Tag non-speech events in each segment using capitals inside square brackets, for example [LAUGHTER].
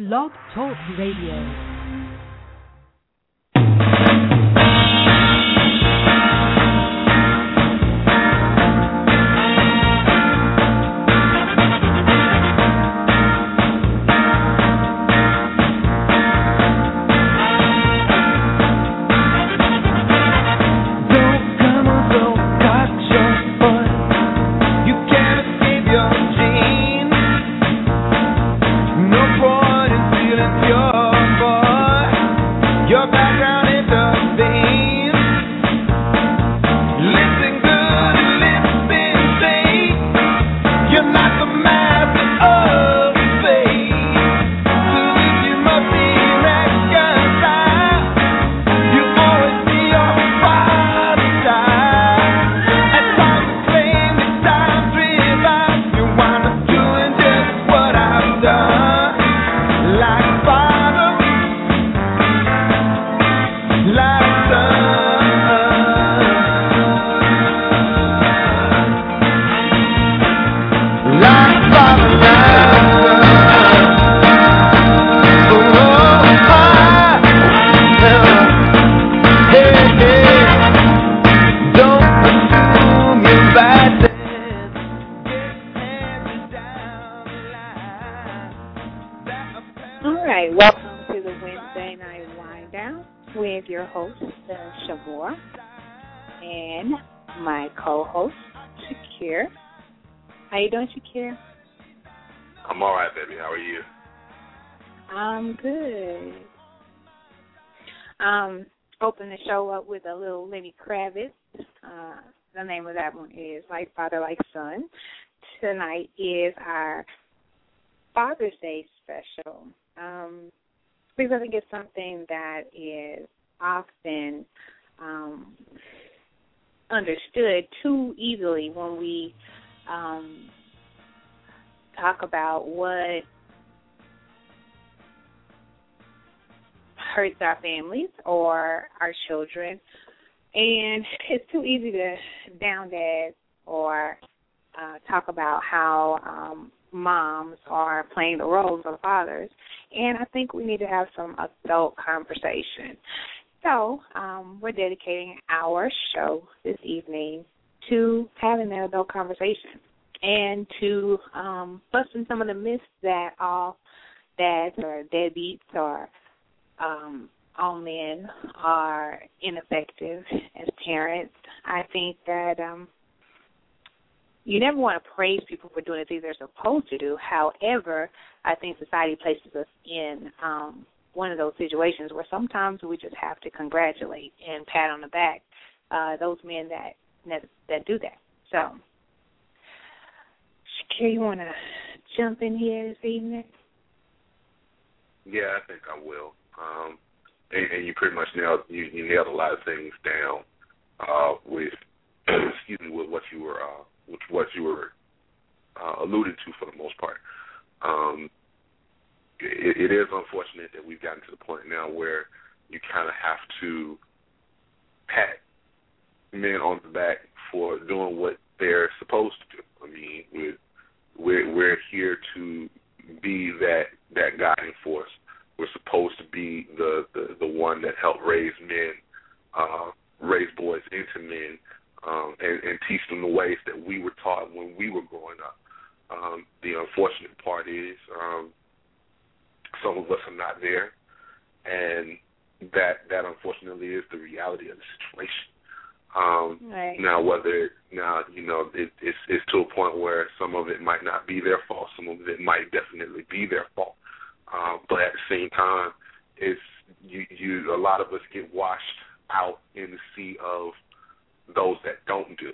Blog Talk Radio. Like father, like son. Tonight is our Father's Day special. Um, because I think it's something that is often um, understood too easily when we um, talk about what hurts our families or our children. And it's too easy to down that or uh, talk about how um, moms are playing the roles of fathers. And I think we need to have some adult conversation. So um, we're dedicating our show this evening to having that adult conversation and to um, busting some of the myths that all dads or deadbeats or um, all men are ineffective as parents. I think that um, you never want to praise people for doing the things they're supposed to do. However, I think society places us in um, one of those situations where sometimes we just have to congratulate and pat on the back uh, those men that, that that do that. So, Shakir, you want to jump in here this evening? Yeah, I think I will. Um, and, and you pretty much nailed you, you nailed a lot of things down uh, with [CLEARS THROAT] excuse me with what you were uh, which what you were uh, alluded to for the most part. Um, it, it is unfortunate that we've gotten to the point now where you kind of have to pat men on the back for doing what they're supposed to do. I mean, we're we're, here to be that that guiding force. We're supposed to be the the, the one that help raise men, uh, raise boys into men, um, and, and teach them the ways that we were taught when we were growing up. Um, the unfortunate part is um, some of us are not there, and that that unfortunately is the reality of the situation. Um, right. Now, whether now you know it, it's it's to a point where some of it might not be their fault, some of it might definitely be their fault, um, but at the same time, it's you you a lot of us get washed out in the sea of those that don't do.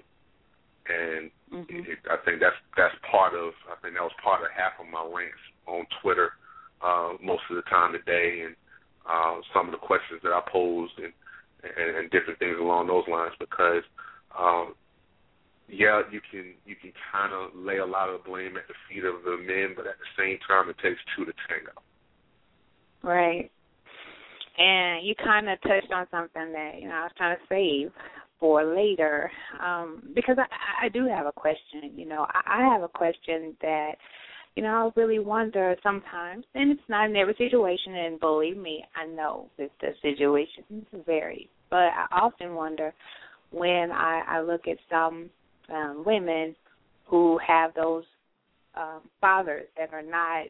And mm-hmm. it, I think that's that's part of I think that was part of half of my rants on Twitter uh, most of the time today, and uh, some of the questions that I posed and, and, and different things along those lines. Because um, yeah, you can you can kind of lay a lot of blame at the feet of the men, but at the same time, it takes two to tango. Right. And you kind of touched on something that you know I was trying to save for later um, because I, I do have a question. You know, I, I have a question that you know, I really wonder sometimes, and it's not in every situation, and believe me, I know that the situations vary, but I often wonder when I, I look at some um, women who have those um, fathers that are not,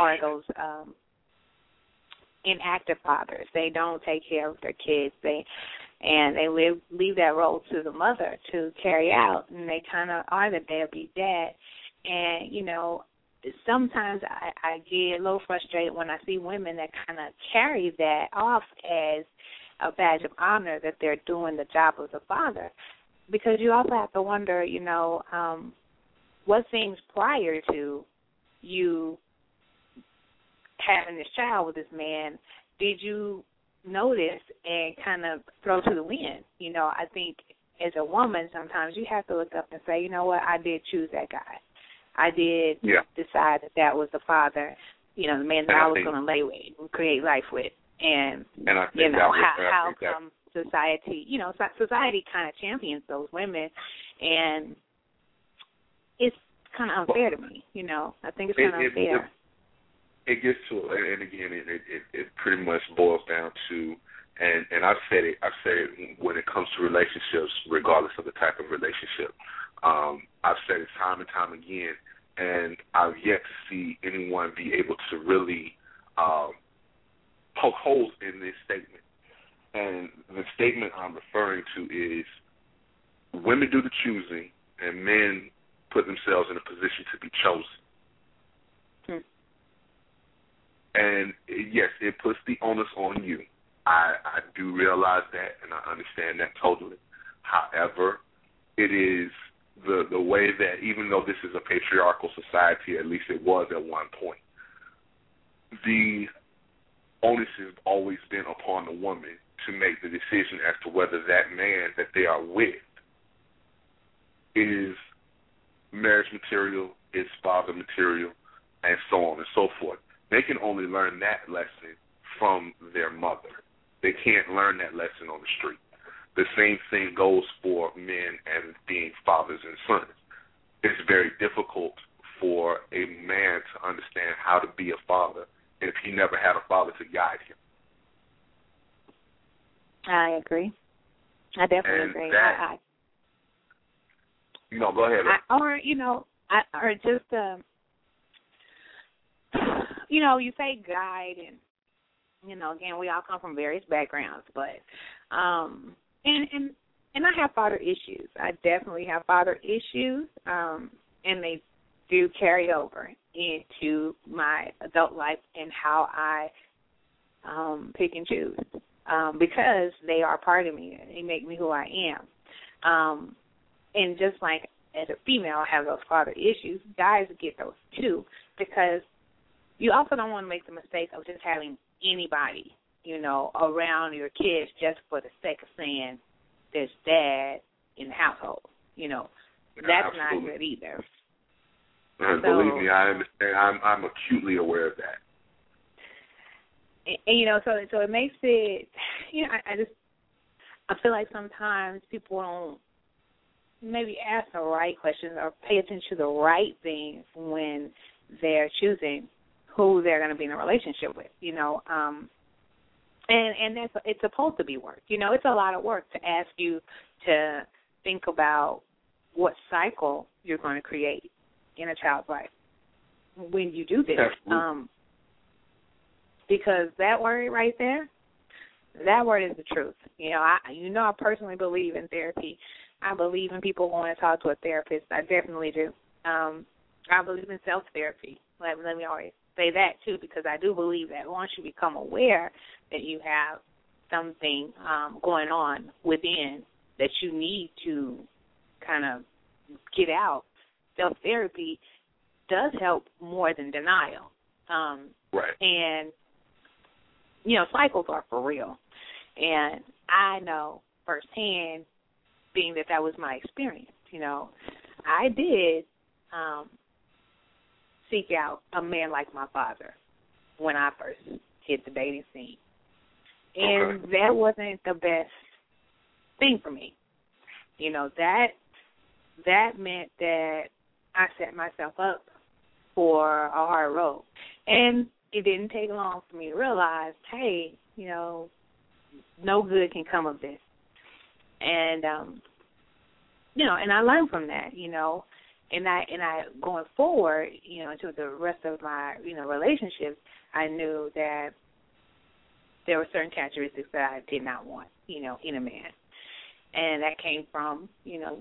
or those um, inactive fathers. They don't take care of their kids. They and they leave leave that role to the mother to carry out, and they kind of are the deadbeat dad. And you know, sometimes I, I get a little frustrated when I see women that kind of carry that off as a badge of honor that they're doing the job of the father, because you also have to wonder, you know, um, what things prior to you having this child with this man did you notice and kind of throw to the wind? You know, I think as a woman, sometimes you have to look up and say, you know what, I did choose that guy. I did yeah. decide that that was the father, you know, the man that and I, I was going to lay with and create life with. And, and I you know, was, how, how come society, you know, society kind of champions those women, and it's kind of unfair to me. You know, I think it's kind of unfair. It, it gets to, and again, it, it it pretty much boils down to, and and I've said it, I've said it when it comes to relationships, regardless of the type of relationship. Um, I've said it time and time again, and I've yet to see anyone be able to really um, poke holes in this statement. And the statement I'm referring to is women do the choosing and men put themselves in a position to be chosen. And yes, it puts the onus on you. I, I do realize that and I understand that totally. However, it is the the way that even though this is a patriarchal society, at least it was at one point, the onus has always been upon the woman to make the decision as to whether that man that they are with is marriage material, is father material, and so on and so forth. They can only learn that lesson from their mother. They can't learn that lesson on the street. The same thing goes for men and being fathers and sons. It's very difficult for a man to understand how to be a father if he never had a father to guide him. I agree. I definitely And agree. that- I, You know, go ahead. I, I, or you know, I, or just um, you know, you say guide, and you know, again, we all come from various backgrounds, but um, and and and I have father issues. I definitely have father issues, um, and they do carry over into my adult life and how I um pick and choose um because they are part of me. They make me who i am. Um and just like as a female i have those father issues. Guys get those too because you also don't want to make the mistake of just having anybody you know around your kids just for the sake of saying there's dad in the household you know that's not good either And So- believe me, I understand. I'm I'm acutely aware of that. and, and you know, so so it makes it, you know, I, I just I feel like sometimes people don't maybe ask the right questions or pay attention to the right things when they're choosing who they're going to be in a relationship with. You know, um, and and that's it's supposed to be work. You know, it's a lot of work to ask you to think about what cycle you're going to create in a child's life when you do this. Um, because that word right there, that word is the truth. You know, I you know I personally believe in therapy. I believe in people going to talk to a therapist. I definitely do. Um, I believe in self therapy. Let, let me always say that too, because I do believe that once you become aware that you have something um, going on within that you need to kind of get out, self therapy does help more than denial. Um, Right. and you know cycles are for real and i know firsthand being that that was my experience you know i did um seek out a man like my father when i first hit the dating scene and Okay. that wasn't the best thing for me you know that that meant that i set myself up for a hard road. And it didn't take long for me to realize, hey, you know, no good can come of this. And um you know, and I learned from that, you know, and I and I going forward, you know, into the rest of my, you know, relationships, I knew that there were certain characteristics that I did not want, you know, in a man. And that came from, you know,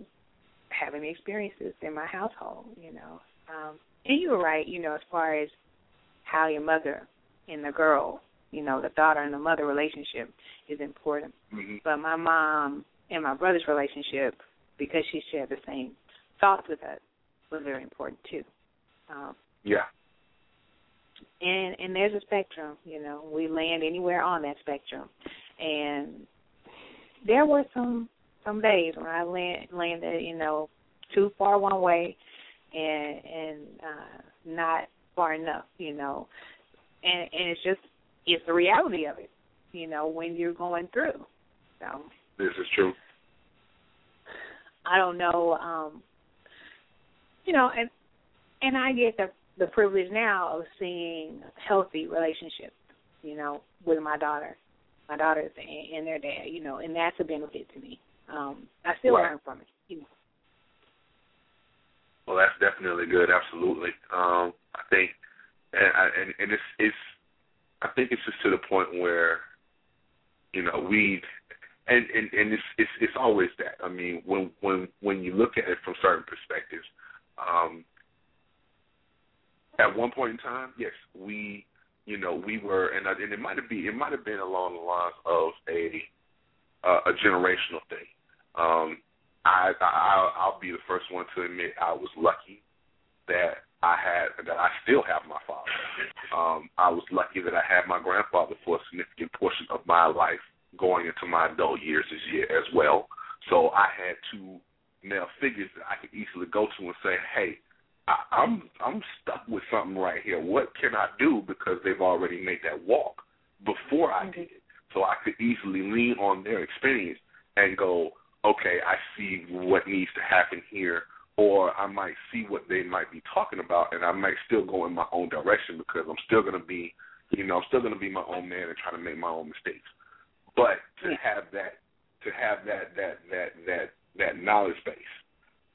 having the experiences in my household, you know. Um and you were right, you know, as far as how your mother and the girl, you know, the daughter and the mother relationship is important. Mm-hmm. But my mom and my brother's relationship, because she shared the same thoughts with us, was very important too. Um, Yeah. and and there's a spectrum, you know. We land anywhere on that spectrum, and there were some some days when I land, landed, you know, too far one way, and and uh, not far enough, you know. And and it's just it's the reality of it, you know, when you're going through. So This is true. I don't know, um you know, and and I get the the privilege now of seeing healthy relationships, you know, with my daughter, my daughters and, and their dad, you know, and that's a benefit to me. Um, I still Right. learn from it, you know. Well, that's definitely good. Absolutely. Um, I think, and I- and and it's it's, I think it's just to the point where, you know, we, and and and it's it's it's always that. I mean, when when when you look at it from certain perspectives, um, at one point in time, yes, we, you know, we were, and I- and it might have been it might have been along the lines of a uh, a generational thing. Um, I, I I'll be the first one to admit I was lucky that I had that I still have my father. Um, I was lucky that I had my grandfather for a significant portion of my life going into my adult years as year as well. So I had two male figures that I could easily go to and say, Hey, I, I'm I'm stuck with something right here. What can I do? Because they've already made that walk before I mm-hmm. did. So I could easily lean on their experience and go, okay, I see what needs to happen here, or I might see what they might be talking about, and I might still go in my own direction because I'm still going to be, you know, I'm still going to be my own man and try to make my own mistakes. But to have that, to have that, that, that, that, that knowledge base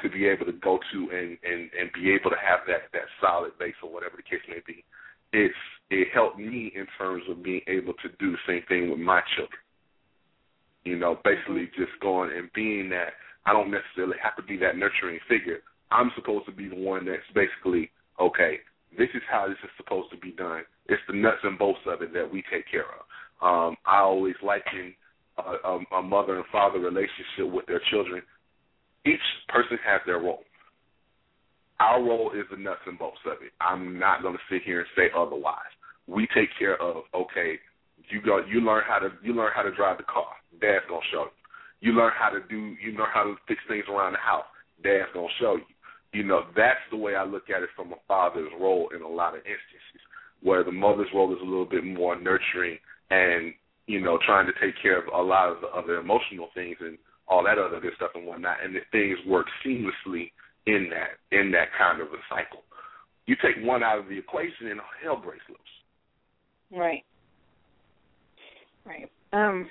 to be able to go to and and and be able to have that that solid base or whatever the case may be, it's it helped me in terms of being able to do the same thing with my children. You know, basically just going and being that I don't necessarily have to be that nurturing figure. I'm supposed to be the one that's basically okay. This is how this is supposed to be done. It's the nuts and bolts of it that we take care of. Um, I always liken a, a, mother and father relationship with their children. Each person has their role. Our role is the nuts and bolts of it. I'm not going to sit here and say otherwise. We take care of okay. You go. You learn how to. You learn how to drive the car. Dad's gonna show you. You learn how to do. You learn how to fix things around the house. Dad's gonna show you. You know that's the way I look at it from a father's role in a lot of instances, where the mother's role is a little bit more nurturing and you know trying to take care of a lot of the other emotional things and all that other good stuff and whatnot, and the things work seamlessly in that in that kind of a cycle. You take one out of the equation and hell breaks loose. Right. Right. Um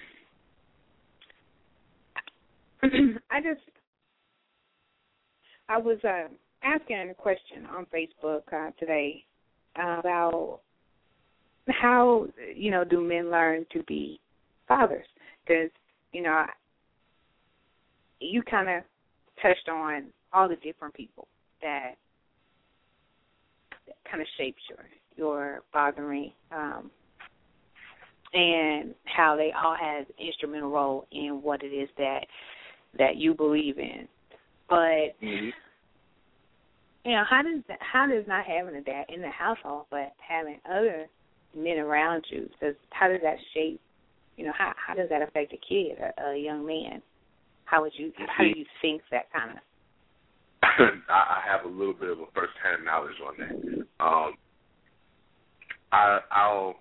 [CLEARS THROAT] I just I was uh, asking a question on Facebook uh, today about how you know do men learn to be fathers? Because you know you kind of touched on all the different people that, that kind of shapes your your fathering um, and how they all have instrumental role in what it is that that you believe in. But Mm-hmm. you know, how does that, how does not having a dad in the household, but having other men around you, does how does that shape? You know, how how does that affect a kid, a, a young man? How would you how do you think that kind of? [CLEARS THROAT] I have a little bit of a first-hand knowledge on that. Um, I, I'll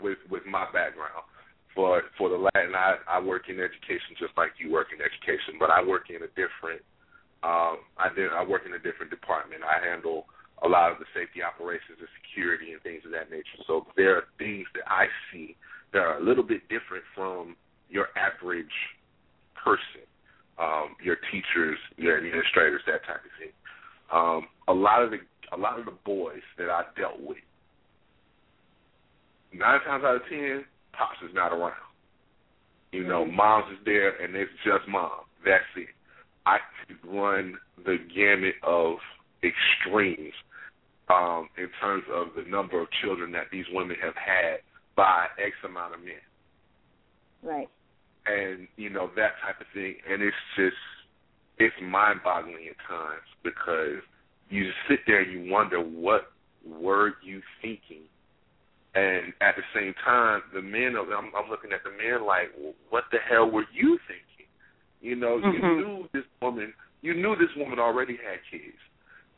with with my background for for the Latin. I I work in education just like you work in education, but I work in a different. Um, I did. I work in a different department. I handle a lot of the safety operations and security and things of that nature. So there are things that I see that are a little bit different from your average person, um, your teachers, your administrators, that type of thing. Um, a lot of the a lot of the boys that I dealt with, nine times out of ten, pops is not around. You know, mom's is there, and it's just mom. That's it. I could run the gamut of extremes um, in terms of the number of children that these women have had by X amount of men, Right. and you know that type of thing. And it's just it's mind-boggling at times because you sit there and you wonder what were you thinking and at the same time, the men, I'm, I'm looking at the men like, what the hell were you thinking? You know, you Mhm. knew this woman, you knew this woman already had kids,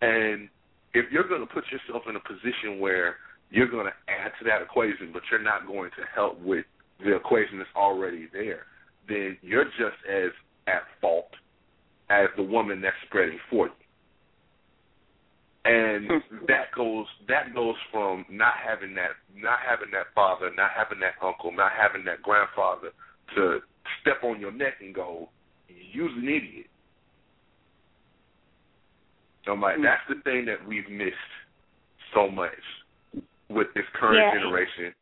and if you're going to put yourself in a position where you're going to add to that equation, but you're not going to help with the equation that's already there, then you're just as at fault as the woman that's spreading for you and hmm. that goes that goes from not having that not having that father, not having that uncle, not having that grandfather to step on your neck and go, "You's an idiot." So I'm Mm. that's the thing that we've missed so much with this current Yeah. generation.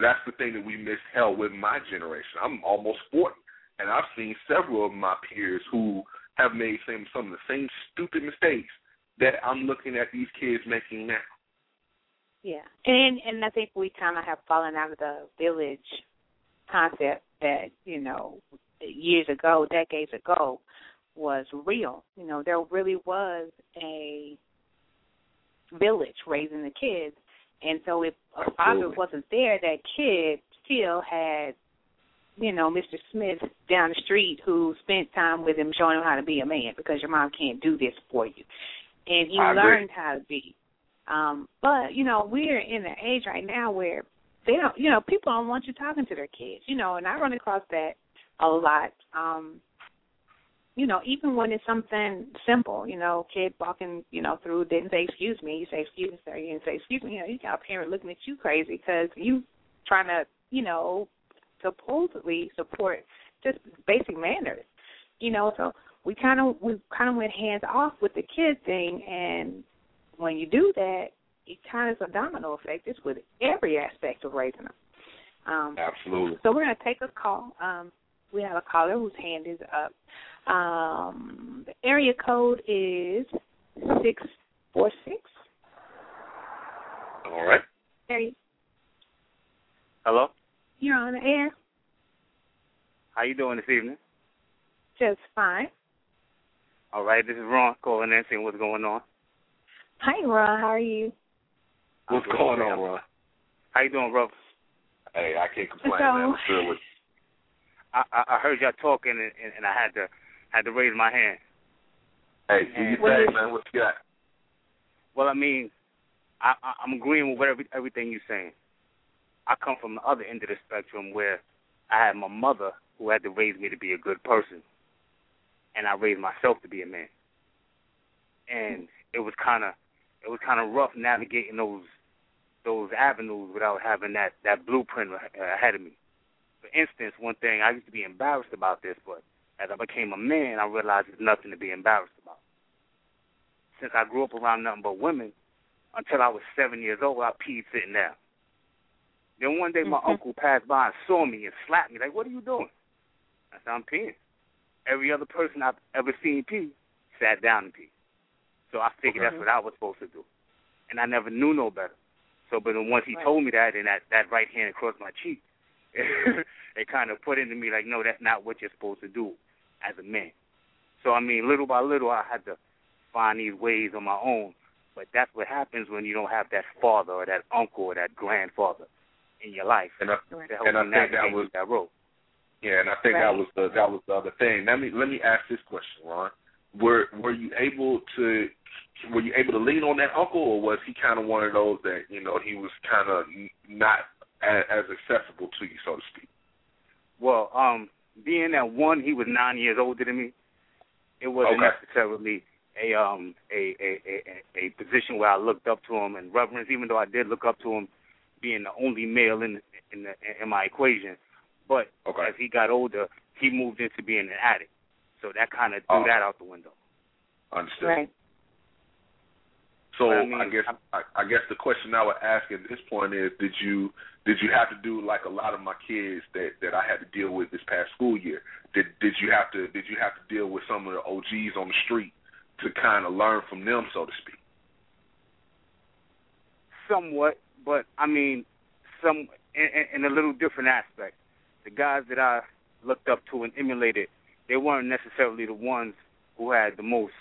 That's the thing that we missed hell with my generation. I'm almost forty, and I've seen several of my peers who have made some some of the same stupid mistakes that I'm looking at these kids making now. Yeah, and and I think we kind of have fallen out of the village concept that you know years ago, decades ago, was real. You know, there really was a village raising the kids, and so if a father wasn't there, that kid still had, you know, Mr. Smith down the street who spent time with him, showing him how to be a man because your mom can't do this for you, and he I agree. learned how to be. Um, but you know, we're in an age right now where they don't, you know, people don't want you talking to their kids, you know, and I run across that a lot. Um, you know, even when it's something simple, you know, kid walking, you know, through didn't say excuse me, you say excuse me, sir, you didn't say excuse me. You know, you got a parent looking at you crazy because you trying to, you know, supposedly support just basic manners, you know. So we kind of we kind of went hands off with the kid thing, and when you do that, it kind of is a domino effect. It's with every aspect of raising them. Um, Absolutely. so we're going to take a call. Um, we have a caller whose hand is up. Um, the area code is six four six. All right. Area, Hello. you're on the air. How you doing this evening? Just fine. All right, this is Ron calling in, seeing what's going on. Hi, Ron. How are you? What's I'm going on. Ron? How you doing, bro? Hey, I can't complain, So- man. I'm still with I, I I heard y'all talking, and, and, and I had to had to raise my hand. Hey, do your What thing, man. What you got? Well, I mean, I, I I'm agreeing with what every, everything you're saying. I come from the other end of the spectrum where I had my mother who had to raise me to be a good person, and I raised myself to be a man. And it was kind of it was kind of rough navigating those those avenues without having that that blueprint ahead of me. For instance, one thing I used to be embarrassed about this, but as I became a man, I realized there's nothing to be embarrassed about. Since I grew up around nothing but women, until I was seven years old, I peed sitting down. Then one day my Mhm. uncle passed by and saw me and slapped me, like, what are you doing? I said, I'm peeing. Every other person I've ever seen pee sat down and pee. So I figured Okay. that's what I was supposed to do. And I never knew no better. So but then once he Right. told me that and that, that right hand across my cheek, [LAUGHS] it kind of put into me like, no, that's not what you're supposed to do as a man. So I mean, little by little, I had to find these ways on my own. But that's what happens when you don't have that father or that uncle or that grandfather in your life And I, Right. to help and I think that was that road. yeah, and I think Right. that was the that was the other thing. Let me let me ask this question, Ron. Were were you able to were you able to lean on that uncle, or was he kind of one of those that you know he was kind of not as, as accessible to you, so to speak? Well, um, being that one, he was nine years older than me. It wasn't Okay. necessarily a um a a, a a position where I looked up to him and reverence, even though I did look up to him, being the only male in in the, in my equation. But okay. as he got older, he moved into being an addict, so that kind of threw oh. that out the window. Understood. Right. So I, mean, I guess I, I guess the question I would ask at this point is, did you did you have to do like a lot of my kids that that I had to deal with this past school year? Did did you have to did you have to deal with some of the OGs on the street to kind of learn from them, so to speak? Somewhat, but I mean, some in, in a little different aspect. The guys that I looked up to and emulated, they weren't necessarily the ones who had the most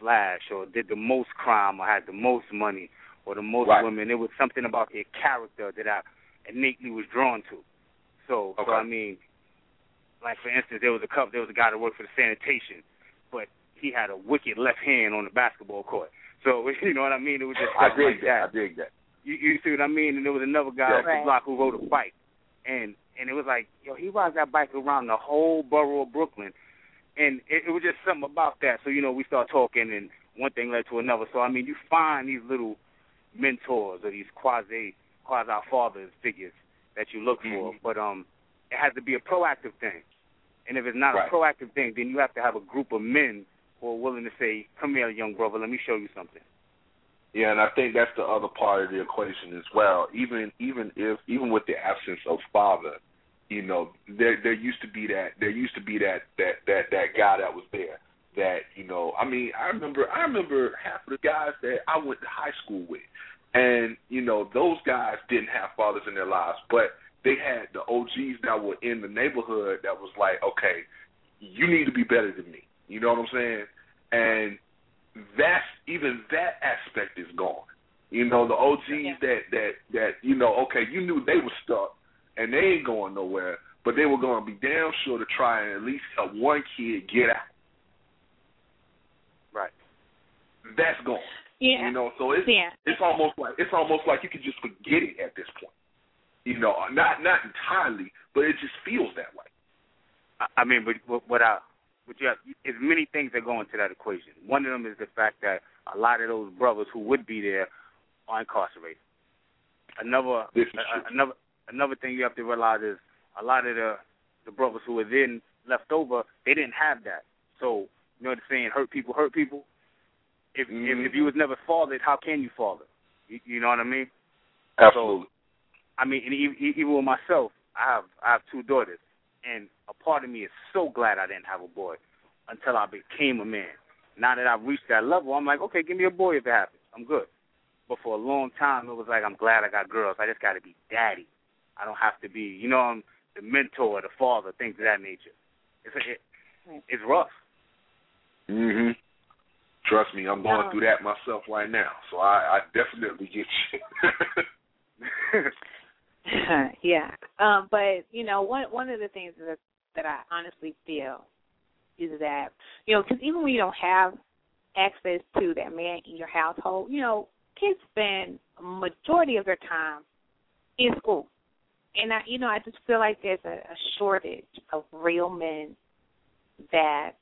flash or did the most crime or had the most money or the most right. women. It was something about their character that I innately was drawn to. So, okay. so I mean, like for instance, there was a couple, there was a guy that worked for the sanitation, but he had a wicked left hand on the basketball court. So [LAUGHS] you know what I mean? It was just I dig like that. that. I dig that. You, you see what I mean? And there was another guy Yeah. off the block who rode a bike, and and it was like, yo, he rides that bike around the whole borough of Brooklyn, and it, it was just something about that. So you know, we start talking, and one thing led to another. So I mean, you find these little mentors or these quasi quasi fathers figures that you look for, Mhm. but um, it has to be a proactive thing. And if it's not Right. a proactive thing, then you have to have a group of men who are willing to say, "Come here, young brother, let me show you something." Yeah, and I think that's the other part of the equation as well. Even even if even with the absence of father, you know, there there used to be that there used to be that that that that guy that was there. That you know, I mean, I remember I remember half of the guys that I went to high school with, and you know, those guys didn't have fathers in their lives, but they had the OGs that were in the neighborhood that was like, okay, you need to be better than me. You know what I'm saying? And that's even that aspect is gone. You know, the OGs Yeah. that that that you know, okay, you knew they were stuck and they ain't going nowhere, but they were going to be damn sure to try and at least help one kid get out. Right. That's gone. Yeah. You know, so it's Yeah. it's almost like it's almost like you can just forget it at this point. You know, not not entirely, but it just feels that way. I- I mean, but what, what I, what you have, is many things that go into that equation. One of them is the fact that a lot of those brothers who would be there are incarcerated. Another, This is a- true. another, another thing you have to realize is a lot of the the brothers who were then left over, they didn't have that. So you know what I'm saying? Hurt people, hurt people. If Mhm. if, if you was never fathered, how can you father? You, you know what I mean? Absolutely. I mean, and even, even with myself, I have I have two daughters, and a part of me is so glad I didn't have a boy until I became a man. Now that I've reached that level, I'm like, okay, give me a boy if it happens. I'm good. But for a long time, it was like I'm glad I got girls. I just got to be daddy. I don't have to be, you know, I'm the mentor, the father, things of that nature. It's it, it's rough. Mhm. Trust me, I'm going No. through that myself right now, so I, I definitely get you. [LAUGHS] [LAUGHS] yeah. Um, but you know, one one of the things that that I honestly feel is that you know, because even when you don't have access to that man in your household, you know, kids spend a majority of their time in school, and I, you know, I just feel like there's a, a shortage of real men that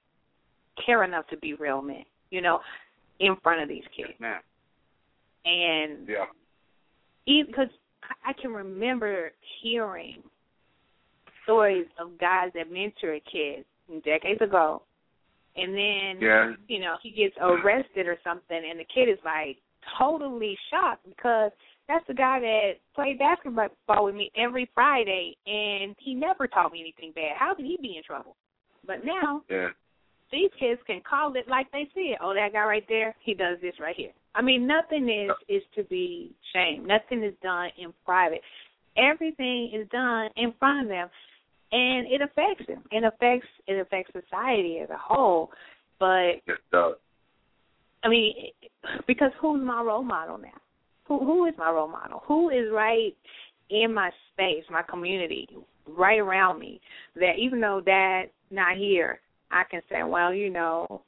care enough to be real men, you know, in front of these kids, and yeah. because I can remember hearing stories of guys that mentored kids decades ago, and then Yeah. you know he gets arrested or something, and the kid is like totally shocked because that's the guy that played basketball with me every Friday, and he never taught me anything bad. How could he be in trouble? But now Yeah. these kids can call it like they see it. Oh, that guy right there, he does this right here. I mean, nothing is is to be shamed. Nothing is done in private. Everything is done in front of them, and it affects them. It affects it affects society as a whole. But It does. I mean, because who's my role model now? Who who is my role model? Who is right in my space, my community, right around me? That even though Dad's not here, I can say, well, you know,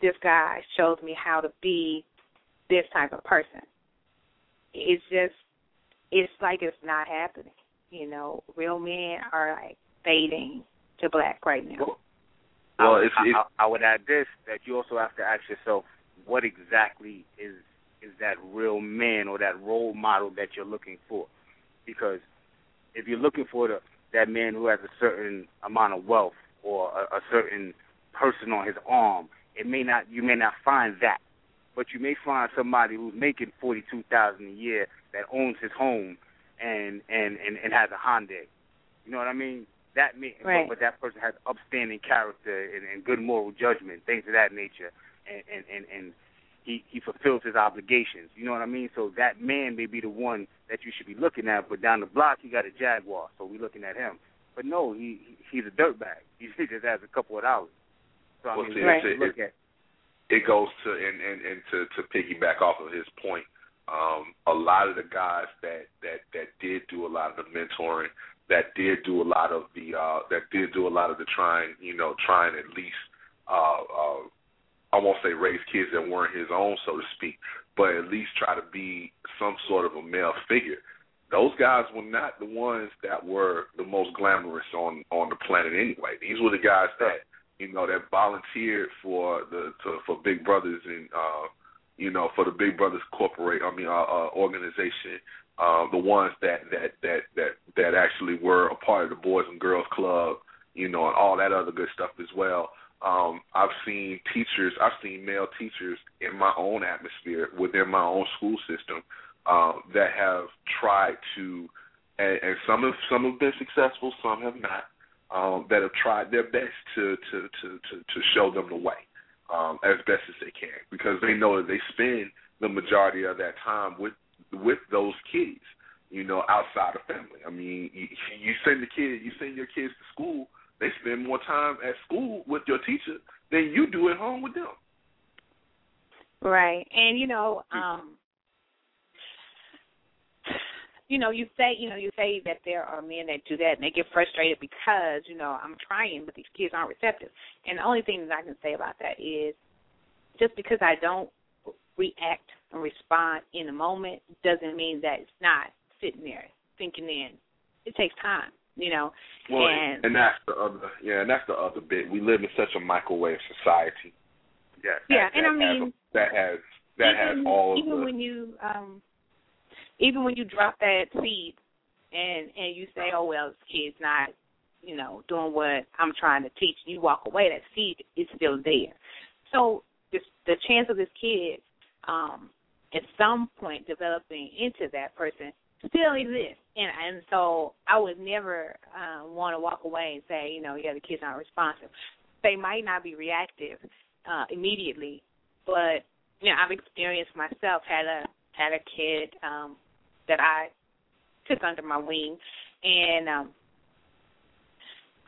this guy shows me how to be this type of person. It's just, it's like it's not happening. You know, real men are like fading to black right now. Well, I, well if, I, if I, I would add this that you also have to ask yourself what exactly is is that real man or that role model that you're looking for. Because if you're looking for the that man who has a certain amount of wealth or a, a certain person on his arm, it may not you may not find that. But you may find somebody who's making forty two thousand a year that owns his home and and and, and has a Hyundai. You know what I mean? That may, right. but, but that person has upstanding character and, and good moral judgment, things of that nature, and and and, and he he fulfills his obligations. You know what I mean? So that man may be the one that you should be looking at, but down the block he got a Jaguar, so we're looking at him. But no, he he's a dirtbag. [LAUGHS] He just has a couple of dollars. So I well, mean, see, right. it, look at. it goes to and and and to to piggyback off of his point. Um, a lot of the guys that that that did do a lot of the mentoring, that did do a lot of the uh, that did do a lot of the trying, you know, trying at least uh, uh, I won't say raise kids that weren't his own, so to speak, but at least try to be some sort of a male figure. Those guys were not the ones that were the most glamorous on on the planet anyway. These were the guys that you know that volunteered for the to, for Big Brothers and uh, you know for the Big Brothers corporate. I mean uh, uh, organization. Uh, the ones that that that that that actually were a part of the Boys and Girls Club, you know, and all that other good stuff as well. Um, I've seen teachers, I've seen male teachers in my own atmosphere within my own school system um, that have tried to, and, and some have some have been successful, some have not. Um, that have tried their best to to to to, to show them the way um, as best as they can because they know that they spend the majority of that time with with those kids, you know, outside of family. I mean, you, you send the kid, you send your kids to school they spend more time at school with your teacher than you do at home with them. Right. And you know, um you know, you say, you know, you say that there are men that do that and they get frustrated because, you know, I'm trying but these kids aren't receptive. And the only thing that I can say about that is just because I don't react and respond in a moment doesn't mean that it's not sitting there thinking in. It takes time you know. Well, and, and that's the other, yeah, and that's the other bit. We live in such a microwave society. Yeah, yeah, that, and I mean has, that has that even, has all even the, when you um even when you drop that seed and and you say, oh well, this kid's not you know doing what I'm trying to teach, you walk away, that seed is still there. So this, the chance of this kid um at some point developing into that person still exists. And and so I would never uh, want to walk away and say, you know, yeah, the kids aren't responsive. They might not be reactive uh, immediately, but you know, I've experienced myself had a had a kid um, that I took under my wing, and um,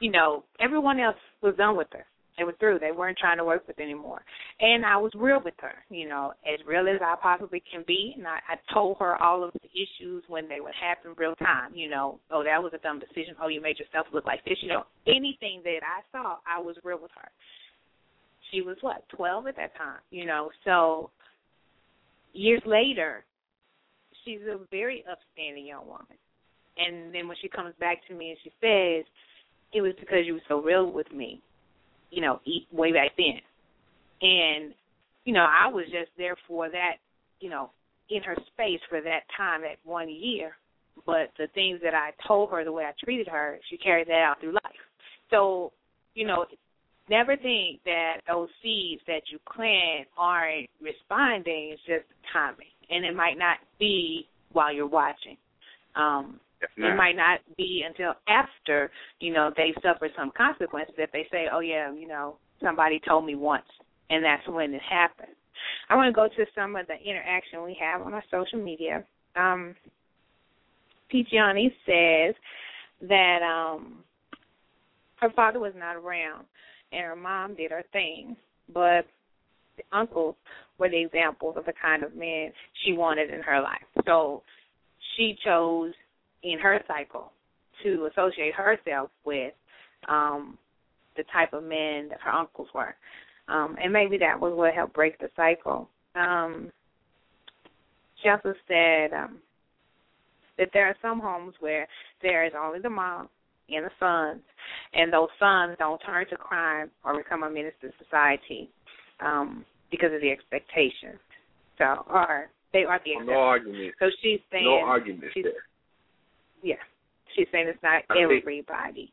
you know, everyone else was done with her. They were through. They weren't trying to work with anymore. And I was real with her, you know, as real as I possibly can be. And I, I told her all of the issues when they would happen real time, you know, oh, that was a dumb decision. Oh, you made yourself look like this. You know, anything that I saw, I was real with her. She was what, 12 at that time, you know. So years later, she's a very upstanding young woman. And then when she comes back to me and she says, it was because you were so real with me you know, eat way back then. And, you know, I was just there for that, you know, in her space for that time, that one year. But the things that I told her, the way I treated her, she carried that out through life. So, you know, never think that those seeds that you plant aren't responding. It's just timing, and it might not be while you're watching. Um, it might not be until after, you know, they suffer some consequences that they say, oh, yeah, you know, somebody told me once, and that's when it happened. I want to go to some of the interaction we have on our social media. Um, Peachiani says that um, her father was not around, and her mom did her thing, but the uncles were the examples of the kind of men she wanted in her life. So she chose in her cycle to associate herself with um the type of men that her uncles were. Um, and maybe that was what helped break the cycle. Um, she also said um, that there are some homes where there is only the mom and the sons, and those sons don't turn to crime or become a menace to society. Um, because of the expectations. So, or they are the no argument. So she's saying no argument she's, there. Yeah, she's saying it's not I think- everybody.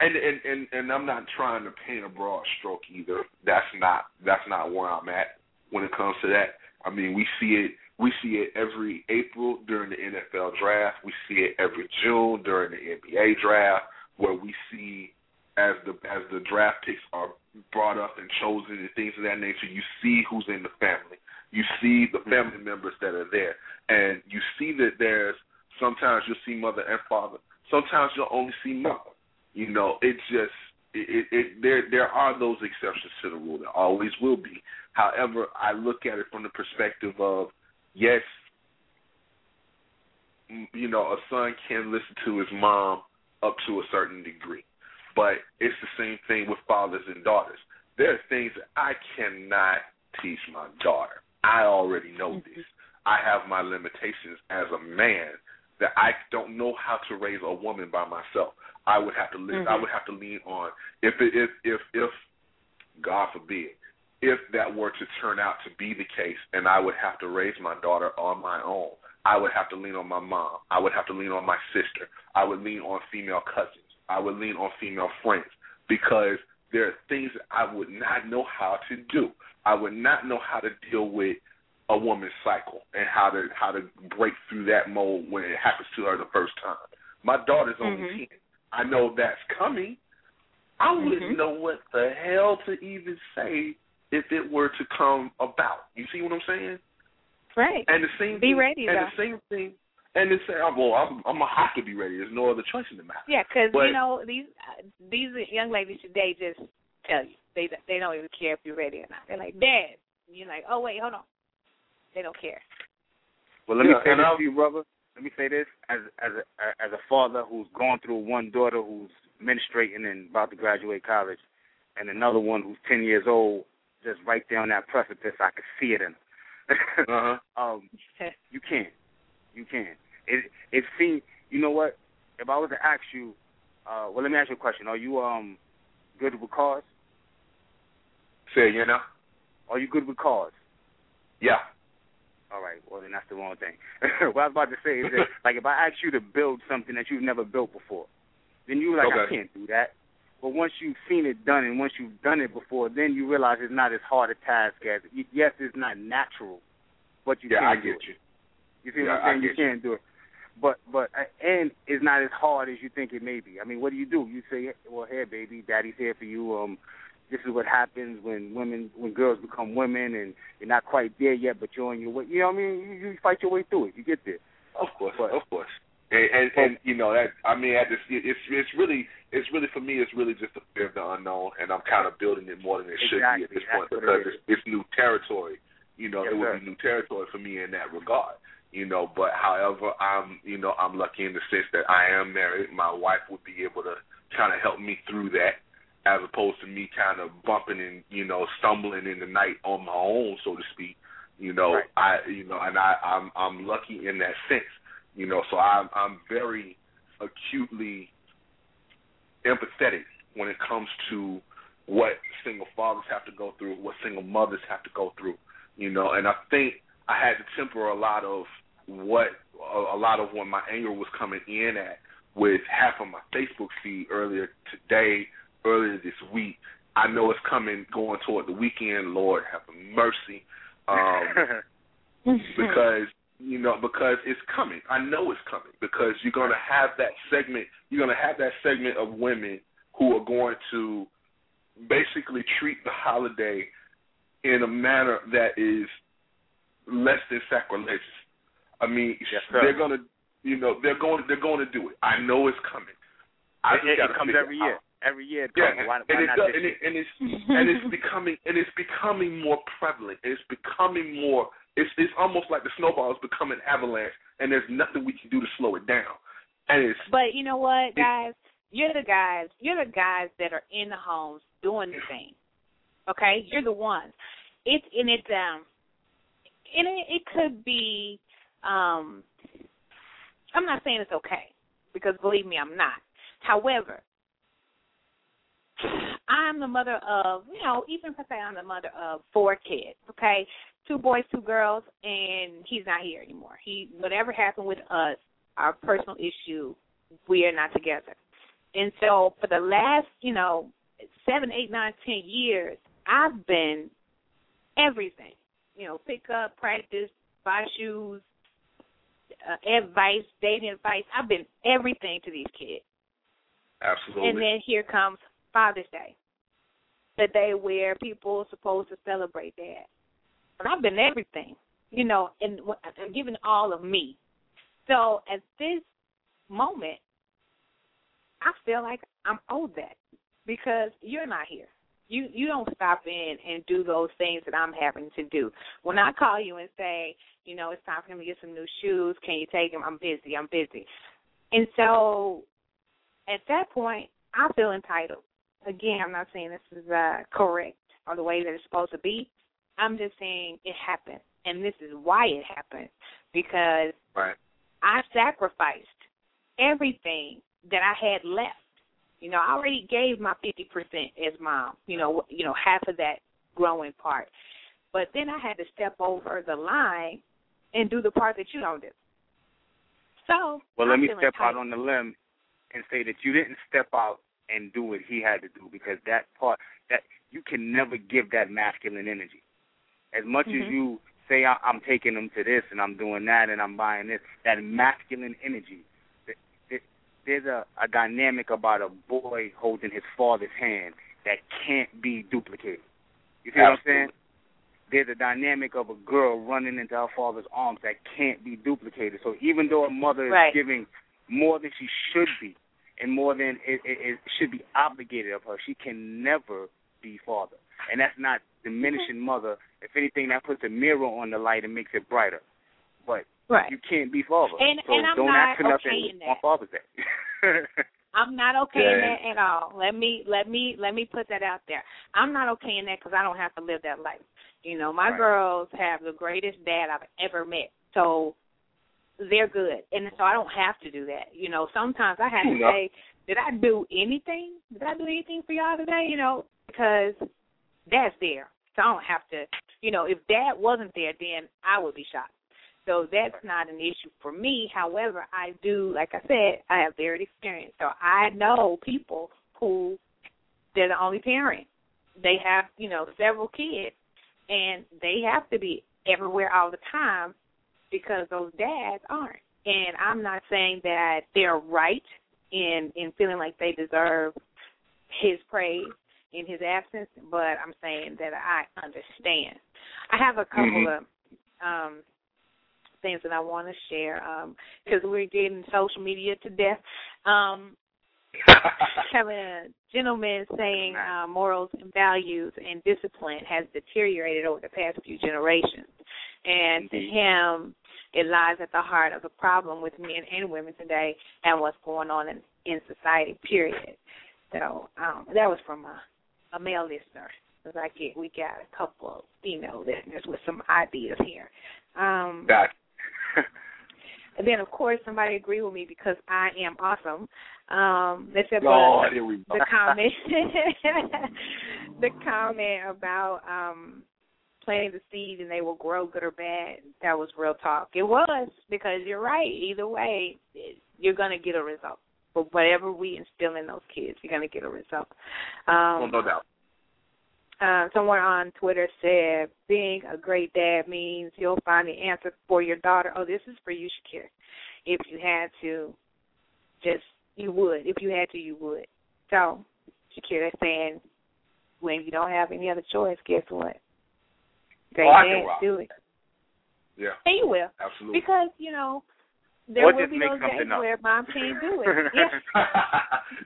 And, and and and I'm not trying to paint a broad stroke either. That's not that's not where I'm at when it comes to that. I mean, we see it we see it every April during the NFL draft. We see it every June during the NBA draft, where we see as the as the draft picks are brought up and chosen and things of that nature. You see who's in the family. You see the mm-hmm. family members that are there, and you see that there's sometimes you'll see mother and father. Sometimes you'll only see mother. You know, it just it, it, it there there are those exceptions to the rule. There always will be. However, I look at it from the perspective of yes, you know, a son can listen to his mom up to a certain degree, but it's the same thing with fathers and daughters. There are things that I cannot teach my daughter. I already know mm-hmm. this. I have my limitations as a man that I don't know how to raise a woman by myself. I would have to live. I Mhm. would have to lean on if it, if if if God forbid if that were to turn out to be the case, and I would have to raise my daughter on my own. I would have to lean on my mom. I would have to lean on my sister. I would lean on female cousins. I would lean on female friends because there are things that I would not know how to do. I would not know how to deal with a woman's cycle and how to how to break through that mold when it happens to her the first time. My daughter's only Mhm. ten. I know that's coming. I wouldn't Mhm. know what the hell to even say if it were to come about. You see what I'm saying? Right. And the same Be thing, ready, and though. the same thing, and the same. Well, I'm I'm gonna have to be ready. There's no other choice in the matter. Yeah, because you know these these young ladies today just tell you they they don't even care if you're ready or not. They're like, Dad, and you're like, oh wait, hold on. They don't care. Well, let Yeah, me say this I'm- to you, brother. Let me say this as as a as a father who's gone through one daughter who's menstruating and about to graduate college, and another one who's ten years old, just right there on that precipice. I could see it in her. [LAUGHS] Uh huh. um, [LAUGHS] you can, you can. It it seems. You know what? If I was to ask you, uh, well, let me ask you a question. Are you um good with cars? Say you know. Are you good with cars? Yeah. All right. Well, then that's the wrong thing. [LAUGHS] what I was about to say is that, [LAUGHS] like, if I ask you to build something that you've never built before, then you're like, I can't do that. But once you've seen it done and once you've done it before, then you realize it's not as hard a task as. Yes, it's not natural, but you Yeah, can I do get it. you. You see Yeah, what I'm saying? You get you. can do it. But but uh, and it's not as hard as you think it may be. I mean, what do you do? You say, "Well, here, baby, daddy's here for you." Um, this is what happens when women, when girls become women, and you're not quite there yet, but you're on your way. You know what I mean? You, you fight your way through it. You get there. Of course, But- of course. And, and and you know that I mean, at this, it's it's really it's really for me. It's really just a fear of the unknown, and I'm kind of building it more than it should be at this point what it because it's, it's new territory. You know, Yes, it would sir. be new territory for me in that regard. You know, but however, I'm you know I'm lucky in the sense that I am married. My wife would be able to kind of help me through that, as opposed to me kind of bumping and you know stumbling in the night on my own, so to speak. You know, Right. I you know, and I I'm I'm lucky in that sense. You know, so I'm I'm very acutely empathetic when it comes to what single fathers have to go through, what single mothers have to go through. You know, and I think I had to temper a lot of what a, a lot of what my anger was coming in at with half of my Facebook feed earlier today, earlier this week. I know it's coming going toward the weekend. Lord have mercy. Um, [LAUGHS] because you know because it's coming. I know it's coming because you're going to have that segment. You're going to have that segment of women who are going to basically treat the holiday in a manner that is less than sacrilegious. I mean, Yes, they're going to, you know, they're going, they're going to do it. I know it's coming. I it, just it, it comes figure every out- year. Every year it yeah, comes. Why, and why it not does, and, it, and it's [LAUGHS] and it's becoming and it's becoming more prevalent. It's becoming more. It's it's almost like the snowball is becoming avalanche, and there's nothing we can do to slow it down. And it's But you know what, guys? You're the guys. You're the guys that are in the homes doing the thing. Okay, you're the ones. It's and it's um, and it, it could be. um I'm not saying it's okay because believe me, I'm not. However, I'm the mother of, you know, even if I say I'm the mother of four kids, okay, two boys, two girls, and he's not here anymore. He, whatever happened with us, our personal issue, we are not together. And so for the last, you know, seven, eight, nine, ten years, I've been everything. You know, pick up, practice, buy shoes, uh, advice, dating advice. I've been everything to these kids. Absolutely. And then here comes Father's Day, the day where people are supposed to celebrate that. And I've been everything, you know, and I'm giving all of me. So at this moment, I feel like I'm owed that because you're not here. You you don't stop in and do those things that I'm having to do. When I call you and say, you know, it's time for him to get some new shoes, can you take him? I'm busy. I'm busy. And so at that point, I feel entitled. Again, I'm not saying this is uh, correct or the way that it's supposed to be. I'm just saying it happened, and this is why it happened because right. I sacrificed everything that I had left. You know, I already gave my fifty percent as mom. You know, you know half of that growing part, but then I had to step over the line and do the part that you don't do. So, well, let I'm me feeling step out on the limb and say that you didn't step out and do what he had to do because that part that you can never give that masculine energy. As much as Mhm. you say I, I'm taking him to this and I'm doing that and I'm buying this, that masculine energy. th- th- There's a, a dynamic about a boy holding his father's hand that can't be duplicated. You see what I'm saying? There's a dynamic of a girl running into her father's arms that can't be duplicated. So even though a mother is Right. giving more than she should be, and more than it, it, it should be obligated of her, she can never be father. And that's not diminishing mother. If anything, that puts a mirror on the light and makes it brighter. But Right. you can't be father. And- so and I'm don't not ask for nothing okay in on that. Father's Day. [LAUGHS] I'm not okay in that at all. Let me let me let me put that out there. I'm not okay in that because I don't have to live that life. You know, my Right. girls have the greatest dad I've ever met, so they're good, and so I don't have to do that. You know, sometimes I have to No. say, did I do anything? Did I do anything for y'all today? You know, because that's there, so I don't have to. You know, if that wasn't there, then I would be shocked. So that's not an issue for me. However, I do, like I said, I have varied experience. So I know people who they're the only parent. They have, you know, several kids, and they have to be everywhere all the time because those dads aren't. And I'm not saying that they're right in in feeling like they deserve his praise in his absence, but I'm saying that I understand. I have a couple Mhm. of um things that I want to share because we're getting social media to death. Um, [LAUGHS] having a gentleman saying uh, morals and values and discipline has deteriorated over the past few generations, and to him, it lies at the heart of the problem with men and women today and what's going on in, in society. Period. So um, that was from a, a male listener. Because I get, we got a couple of female listeners with some ideas here. Um, Gotcha. and [LAUGHS] then, of course, somebody agreed with me because I am awesome. Um, they said, Oh, but here we go. the comment, [LAUGHS] [LAUGHS] the comment about um, planting the seed and they will grow good or bad. That was real talk. It was because you're right. Either way, you're going to get a result. But whatever we instill in those kids, you're going to get a result. Um, Well, no doubt. uh, someone on Twitter said, being a great dad means you'll find the answer for your daughter. Oh, this is for you, Shakir. If you had to, just, you would. If you had to, you would. So, Shakira saying, when you don't have any other choice, guess what? Great Oh, can dads rock. do it. Yeah, And you will. absolutely. Because, you know, there Or will just be make those days up. where mom can't do it. [LAUGHS] Yeah.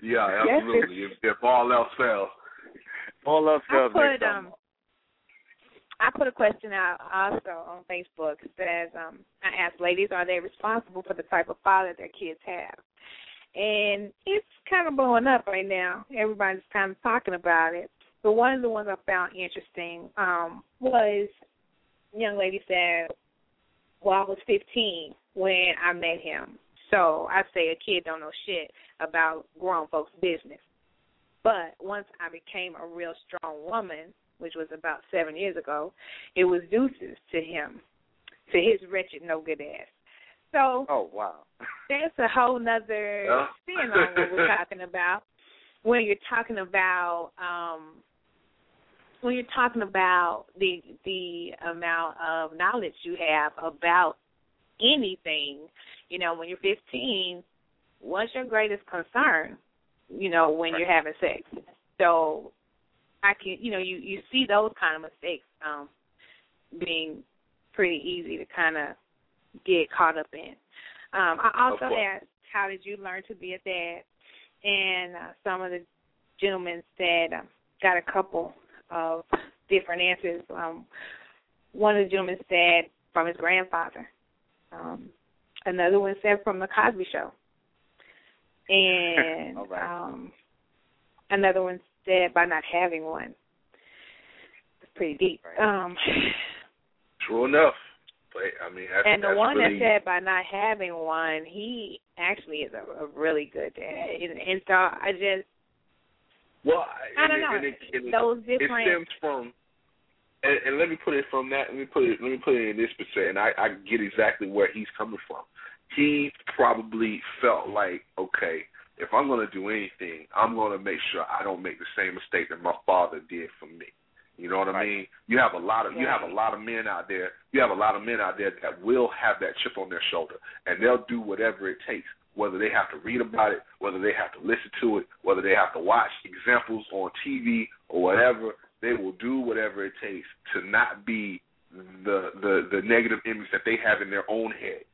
yeah, Yes, absolutely. if, if all else fails. All else fails. I fails put um I put a question out also on Facebook. It says, um, I asked ladies, are they responsible for the type of father their kids have? And it's kind of blowing up right now. Everybody's kind of talking about it. But one of the ones I found interesting um, was young lady said, Well, I was fifteen when I met him. So I say a kid don't know shit about grown folks' business. But once I became a real strong woman, which was about seven years ago, it was deuces to him, to his wretched, no good ass. So, oh wow, that's a whole nother Yeah. spin on what we're talking about. When you're talking about um when you're talking about the the amount of knowledge you have about anything, you know, when you're 15, what's your greatest concern? You know, when you're having sex. So I can, you know, you you see those kind of mistakes um being pretty easy to kind of get caught up in. Um, I also asked, how did you learn to be a dad? And uh, some of the gentlemen said um, got a couple of different answers. Um, one of the gentlemen said from his grandfather. Um, another one said from the Cosby Show. [LAUGHS] And right. um, another one said by not having one. It's pretty deep. Um, True enough. But I mean, that's, and the that's one really, that said by not having one, he actually is a, a really good dad. And, and so I just, well, I don't it- know, and it, it, those it different. stems from and, and let me put it from that let me put it let me put it in this percent and I, I get exactly where he's coming from. He probably felt like, okay, if I'm gonna do anything, I'm gonna make sure I don't make the same mistake that my father did for me. You know what I mean? You have a lot of you have a lot of men out there. You have a lot of men out there that will have that chip on their shoulder, and they'll do whatever it takes. Whether they have to read about it, whether they have to listen to it, whether they have to watch examples on TV or whatever, they will do whatever it takes to not be the the the negative image that they have in their own head.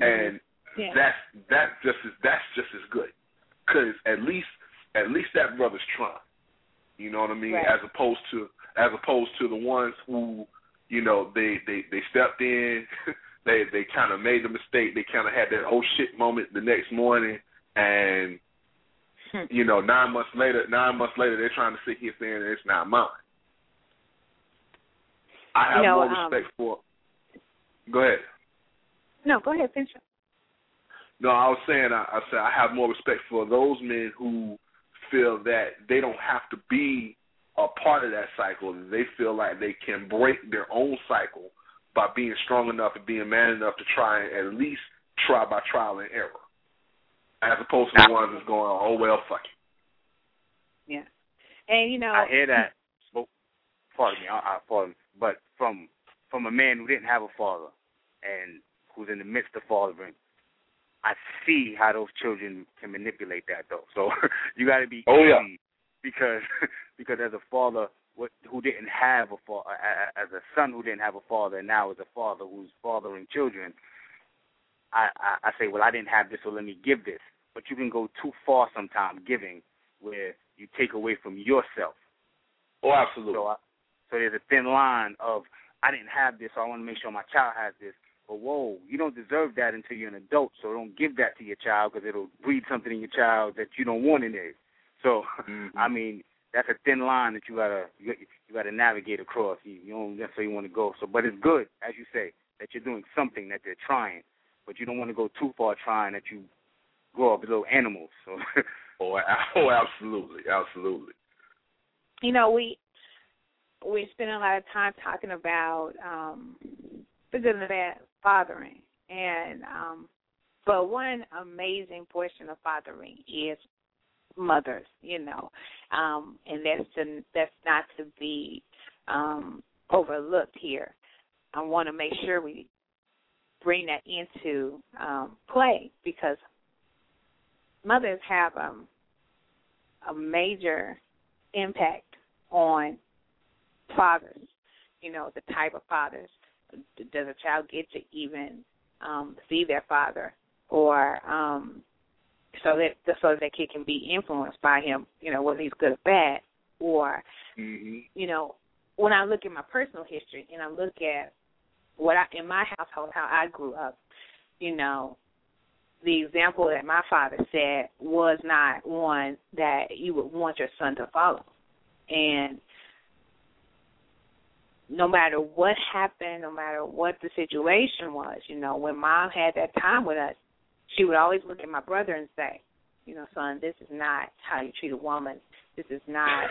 And Yeah. that's that's just as that's just as good, because at least at least that brother's trying. You know what I mean? Right. As opposed to as opposed to the ones who, you know, they they they stepped in, [LAUGHS] they they kind of made the mistake, they kind of had that oh shit moment the next morning, and Hmm. you know nine months later, nine months later they're trying to sit here saying it's not mine. I have You know, more um, respect for. Go ahead. No, go ahead, finish. No, I was saying I, I said I have more respect for those men who feel that they don't have to be a part of that cycle. They feel like they can break their own cycle by being strong enough and being man enough to try and at least try by trial and error, as opposed to the ones that's going, oh well, fuck it. Yeah. And you know, I hear that. But pardon me, I, I pardon. But from from a man who didn't have a father and who's in the midst of fathering, I see how those children can manipulate that though. So [LAUGHS] you got to be Oh, yeah. because [LAUGHS] because as a father what, who didn't have a father, as a son who didn't have a father, and now as a father who's fathering children, I, I I say, well, I didn't have this, so let me give this. But you can go too far sometimes giving, where you take away from yourself. Oh, absolutely. So, I, so there's a thin line of I didn't have this, so I want to make sure my child has this. But whoa, you don't deserve that until you're an adult. So don't give that to your child because it'll breed something in your child that you don't want in there. So [LAUGHS] Mhm. I mean, that's a thin line that you gotta you, you gotta navigate across. You, you don't necessarily want to go. So, but it's good, as you say, that you're doing something that they're trying, but you don't want to go too far trying that you grow up as little animals. So [LAUGHS] oh, oh, absolutely, absolutely. you know, we we spend a lot of time talking about um the good and the bad fathering. And um but one amazing portion of fathering is mothers, you know. Um and that's to that's not to be um overlooked here. I want to make sure we bring that into um play because mothers have um a major impact on fathers. You know, the type of fathers. Does a child get to even um, see their father, or um, so that so that kid can be influenced by him? You know, whether he's good or bad, or hmm you know, when I look at my personal history and I look at what I in my household, how I grew up, you know, the example that my father said was not one that you would want your son to follow. And no matter what happened, no matter what the situation was, you know, when mom had that time with us, she would always look at my brother and say, you know, son, this is not how you treat a woman. This is not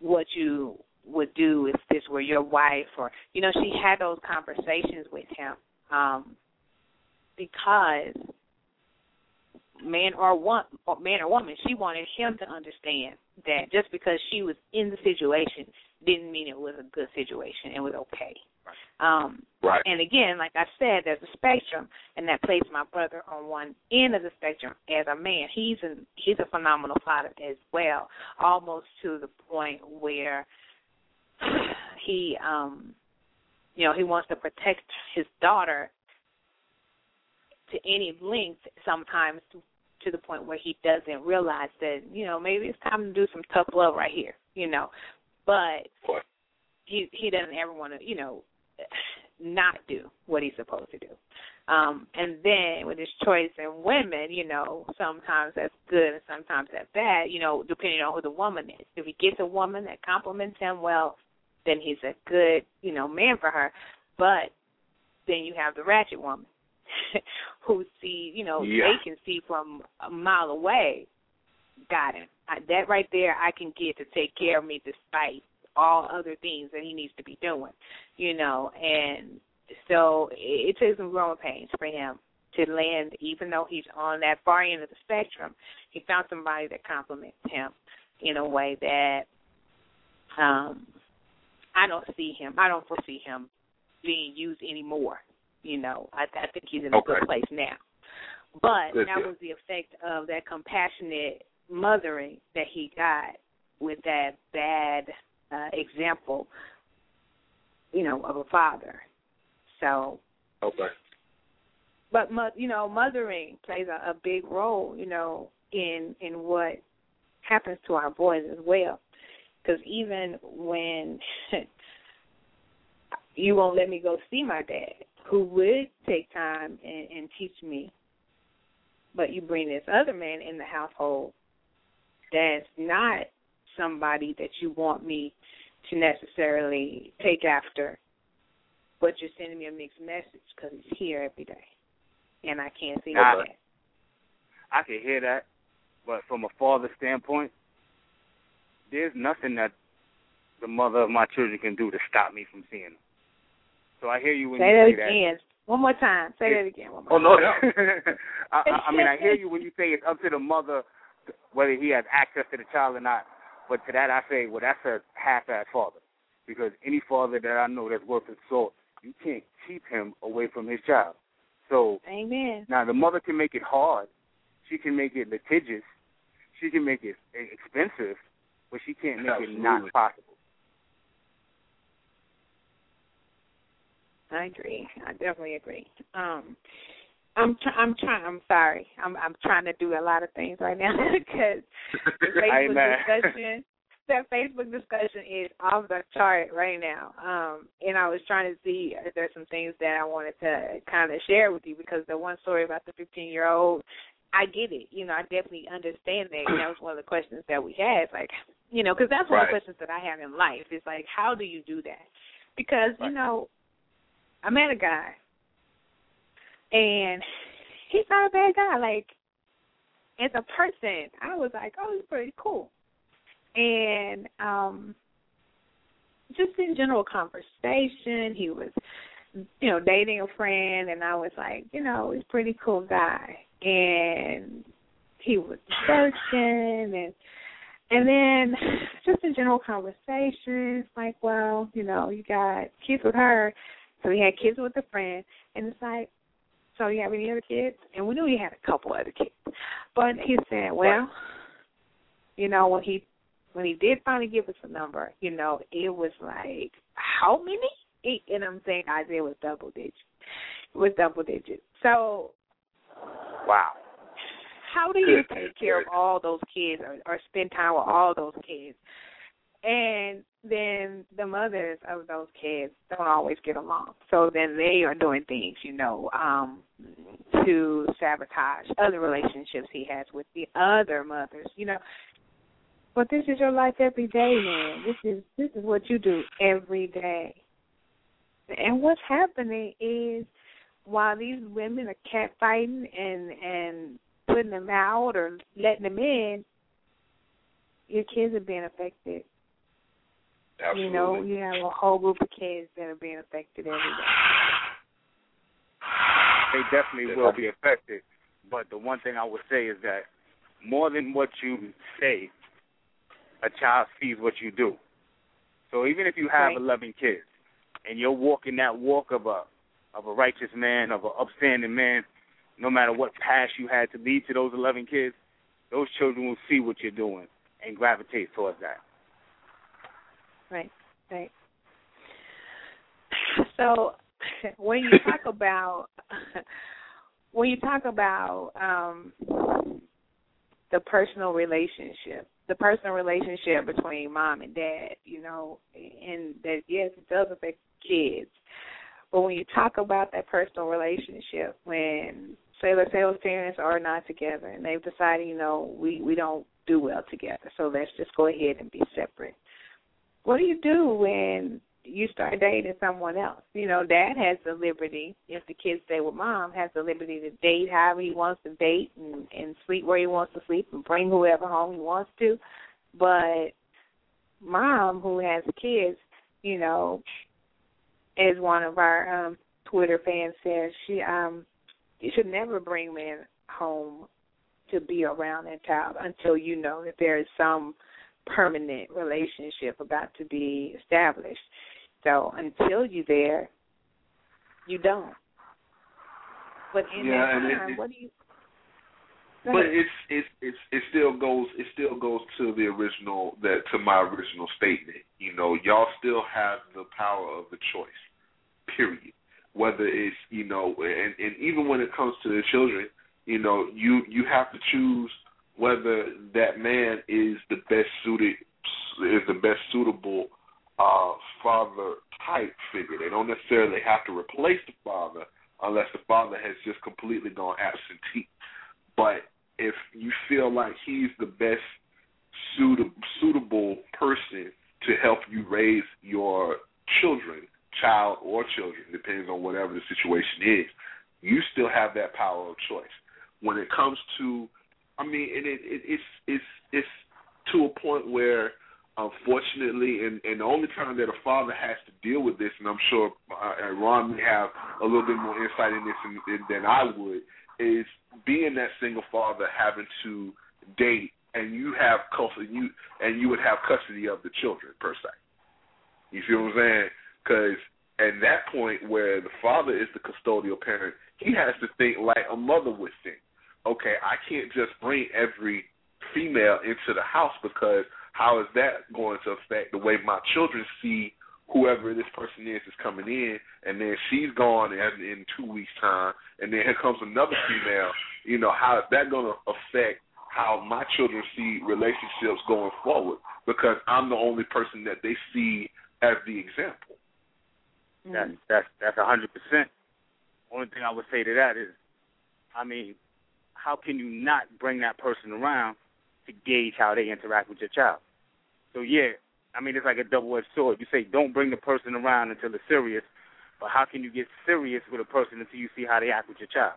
what you would do if this were your wife or you know she had those conversations with him um because man or one man or woman she wanted him to understand that just because she was in the situation didn't mean it was a good situation it was okay um Right. and again like i said there's a spectrum and that placed my brother on one end of the spectrum as a man. He's an he's a phenomenal father as well almost to the point where [SIGHS] he um you know he wants to protect his daughter to any length sometimes to, to the point where he doesn't realize that you know maybe it's time to do some tough love right here you know. But he he doesn't ever want to you know not do what he's supposed to do. Um and then with his choice in women you know sometimes that's good and sometimes that's bad you know depending on who the woman is. If he gets a woman that compliments him well then he's a good you know man for her. But then you have the ratchet woman [LAUGHS] who see you know Yeah. they can see from a mile away. Got him. I, that right there i can get to take care of me despite all other things that he needs to be doing you know and so it, it took some growing pains for him to land even though he's on that far end of the spectrum he found somebody that compliments him in a way that um I don't see him I don't foresee him being used anymore. You know, I I think he's in a Okay. good place now. But Good that deal. was the effect of that compassionate mothering that he got with that bad uh example, you know, of a father. So Okay. but you know mothering plays a, a big role you know in in what happens to our boys as well because even when [LAUGHS] you won't let me go see my dad who would take time and, and teach me but you bring this other man in the household that's not somebody that you want me to necessarily take after but you're sending me a mixed message because he's here every day, and I can't see Nah. that. I can hear that, but from a father standpoint, there's nothing that the mother of my children can do to stop me from seeing them. So I hear you when you Say you that say again. One more time. Say that again. One more. Oh, no, time. yeah. [LAUGHS] I, I I mean, I hear you when you say it's up to the mother whether he has access to the child or not. But to that, I say, well, that's a half-ass father, because any father that I know that's worth his salt, you can't keep him away from his child. So Amen. now the mother can make it hard, she can make it litigious, she can make it expensive, but she can't make it not possible. I agree. I definitely agree. Um, I'm try- I'm trying. I'm sorry. I'm I'm trying to do a lot of things right now [LAUGHS] because the [LAUGHS] Facebook discussion. That Facebook discussion is off the chart right now. Um, and I was trying to see if there's some things that I wanted to kind of share with you because the one story about the 15 year old, I get it. You know, I definitely understand that. And that was one of the questions that we had. Like, you know, because that's one of the questions that I have in life. Is like, how do you do that? Because you know, I met a guy, and he's not a bad guy. Like, as a person, I was like, oh, he's pretty cool. And um just in general conversation, he was, you know, dating a friend, and I was like, you know, he's a pretty cool guy. And he was searching, and and then just in general conversation, it's like, well, you know, you got kids with her, so he had kids with a friend, and it's like, so you have any other kids? And we knew he had a couple other kids, but he said, well, you know, when he when he did finally give us a number, you know, it was like how many? Eight, and I'm saying Isaiah was double digits. It was double digits. So Wow. how do you take care of all those kids or, or spend time with all those kids? And then the mothers of those kids don't always get along. So then they are doing things, you know, um, to sabotage other relationships he has with the other mothers, you know. But this is your life every day, man. This is this is what you do every day. And what's happening is while these women are catfighting and and putting them out or letting them in, your kids are being affected. Absolutely. You know, you have a whole group of kids that are being affected every day. They definitely will be affected. But the one thing I would say is that more than what you say, a child sees what you do. So even if you have Right. 11 kids and you're walking that walk of a of a righteous man, of an upstanding man, no matter what past you had to lead to those 11 kids, those children will see what you're doing and gravitate towards that. Right, right. [LAUGHS] So [LAUGHS] when you talk about [LAUGHS] when you talk about um the personal relationship, the personal relationship between mom and dad, you know, and that yes, it does affect kids. But when you talk about that personal relationship, when say let's parents are not together and they've decided, you know, we we don't do well together, so let's just go ahead and be separate. What do you do when you start dating someone else? You know, dad has the liberty, if the kids stay with mom, has the liberty to date however he wants to date and, and sleep where he wants to sleep and bring whoever home he wants to. But mom, who has kids, you know, as one of our um Twitter fans says, she um you should never bring men home to be around that child until you know that there is some permanent relationship about to be established. So until you there, you don't. But in Yeah, that time, it- what do you? But it's it's it's it still goes it still goes to the original that to my original statement. You know, y'all still have the power of the choice. Period. Whether it's you know, and and even when it comes to the children, you know, you you have to choose whether that man is the best suited is the best suitable uh father type figure. They don't necessarily have to replace the father unless the father has just completely gone absentee. But if you feel like he's the best suitable suitable person to help you raise your children, child or children, depends on whatever the situation is, you still have that power of choice. When it comes to, I mean, and it, it it's it's it's to a point where, unfortunately, and and the only time that a father has to deal with this, and I'm sure uh, Ron may have a little bit more insight in this than, than I would, is being that single father having to date and you have custody you and you would have custody of the children per se. You feel what I'm saying? Because at that point where the father is the custodial parent, he has to think like a mother would think. Okay, I can't just bring every female into the house because how is that going to affect the way my children see whoever this person is is coming in, and then she's gone in, in two weeks' time, and then here comes another female. You know, how is that going to affect how my children see relationships going forward? Because I'm the only person that they see as the example. That's that's that's a hundred percent. Only thing I would say to that is, I mean, how can you not bring that person around to gauge how they interact with your child? So yeah, I mean it's like a double edged sword. You say don't bring the person around until it's serious, but how can you get serious with a person until you see how they act with your child?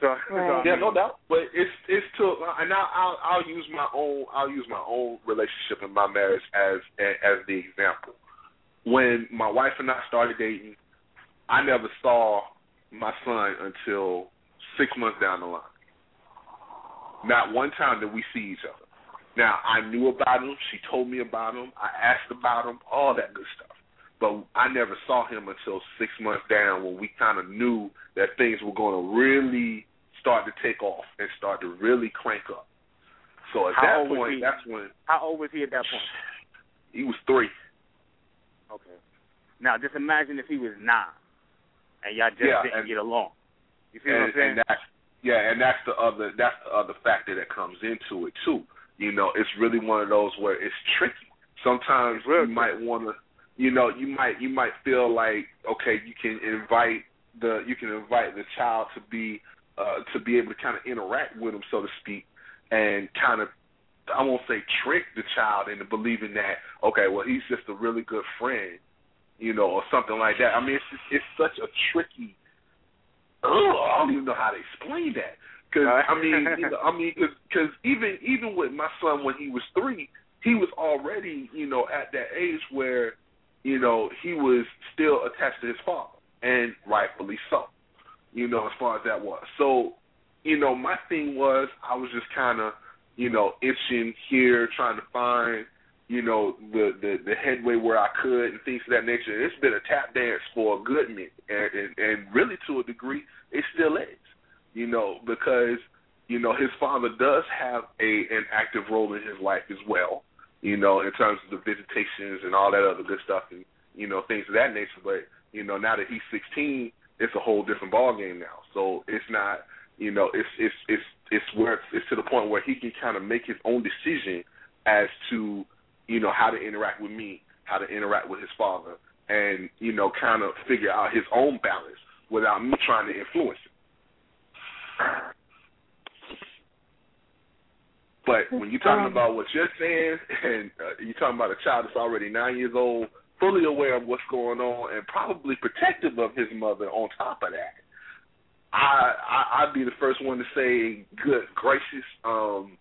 So, [LAUGHS] so I Right. Yeah, no doubt. But it's it's to and I'll, I'll I'll use my own I'll use my own relationship in my marriage as as the example. When my wife and I started dating, I never saw my son until six months down the line. Not one time did we see each other. Now I knew about him. She told me about him. I asked about him. All that good stuff. But I never saw him until six months down when we kind of knew that things were going to really start to take off and start to really crank up. So at How that point, that's when how old was he at that point? he was three. Okay. Now just imagine if he was nine, and y'all just Yeah, didn't and- get along. You see what and, I'm saying? and that's yeah, and that's the other that's the other factor that comes into it too. You know, it's really one of those where it's tricky. Sometimes you might want to, you know, you might you might feel like okay, you can invite the you can invite the child to be uh to be able to kind of interact with him, so to speak, and kind of I won't say trick the child into believing that okay, well he's just a really good friend, you know, or something like that. I mean, it's just, it's such a tricky. Ugh, I don't even know how to explain that. Because I mean, you know, I mean, because even even with my son when he was three, he was already you know at that age where you know he was still attached to his father, and rightfully so. You know, as far as that was. So, you know, my thing was I was just kind of you know itching here, trying to find you know the, the the headway where I could and things of that nature. It's been a tap dance for a good minute, and, and and really to a degree, it still is. You know because you know his father does have a an active role in his life as well. You know in terms of the visitations and all that other good stuff and you know things of that nature. But you know now that he's 16, it's a whole different ball game now. So it's not you know it's it's it's it's where it's to the point where he can kind of make his own decision as to you know, how to interact with me, how to interact with his father, and, you know, kind of figure out his own balance without me trying to influence it. But when you're talking about what you're saying, [LAUGHS] and uh, you're talking about a child that's already nine years old, fully aware of what's going on, and probably protective of his mother on top of that, I, I I'd be the first one to say, good gracious, um,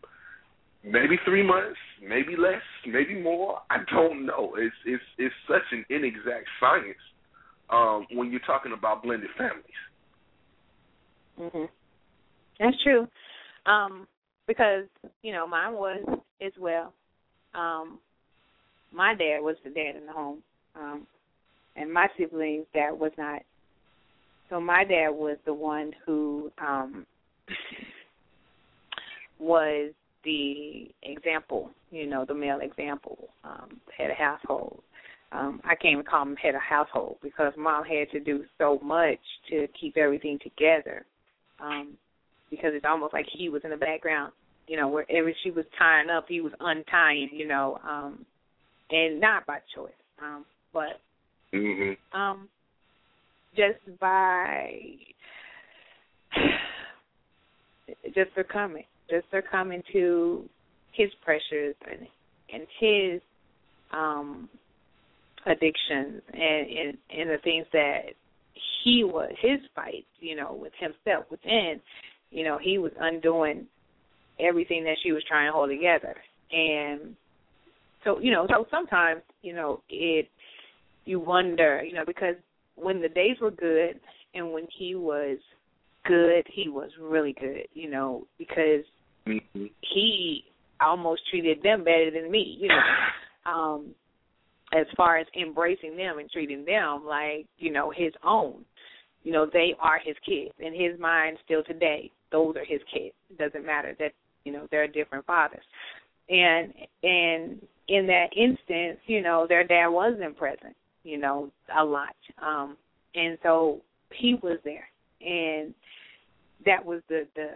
maybe three months, maybe less, maybe more. I don't know. It's it's it's such an inexact science um, when you're talking about blended families. Mhm. That's true. Um, because you know mine was as well. Um, my dad was the dad in the home, um, and my siblings' dad was not. So my dad was the one who um, [LAUGHS] was the example, you know, the male example, um, head of household. Um, I can't even call him head of household because mom had to do so much to keep everything together. Um, because it's almost like he was in the background, you know, wherever she was tying up, he was untying, you know, um, and not by choice, um, but mm-hmm. um, just by [SIGHS] just succumbing just succumbing to his pressures and and his um addictions and, and and the things that he was his fight, you know, with himself within, you know, he was undoing everything that she was trying to hold together. And so, you know, so sometimes, you know, it you wonder, you know, because when the days were good and when he was good, he was really good, you know, because Mm-hmm. He almost treated them better than me, you know. Um as far as embracing them and treating them like, you know, his own. You know, they are his kids. In his mind still today, those are his kids. It doesn't matter that, you know, they're different fathers. And and in that instance, you know, their dad wasn't present, you know, a lot. Um and so he was there and that was the the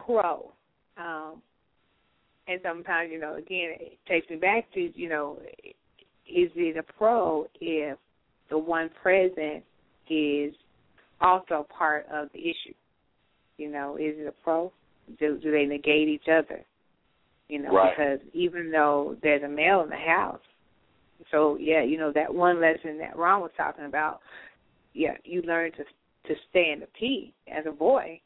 pro um, and sometimes, you know, again, it takes me back to, you know, is it a pro if the one present is also part of the issue? You know, is it a pro? Do, do they negate each other? You know, right. because even though there's a male in the house, so yeah, you know that one lesson that Ron was talking about. Yeah, you learn to to stay in the P as a boy,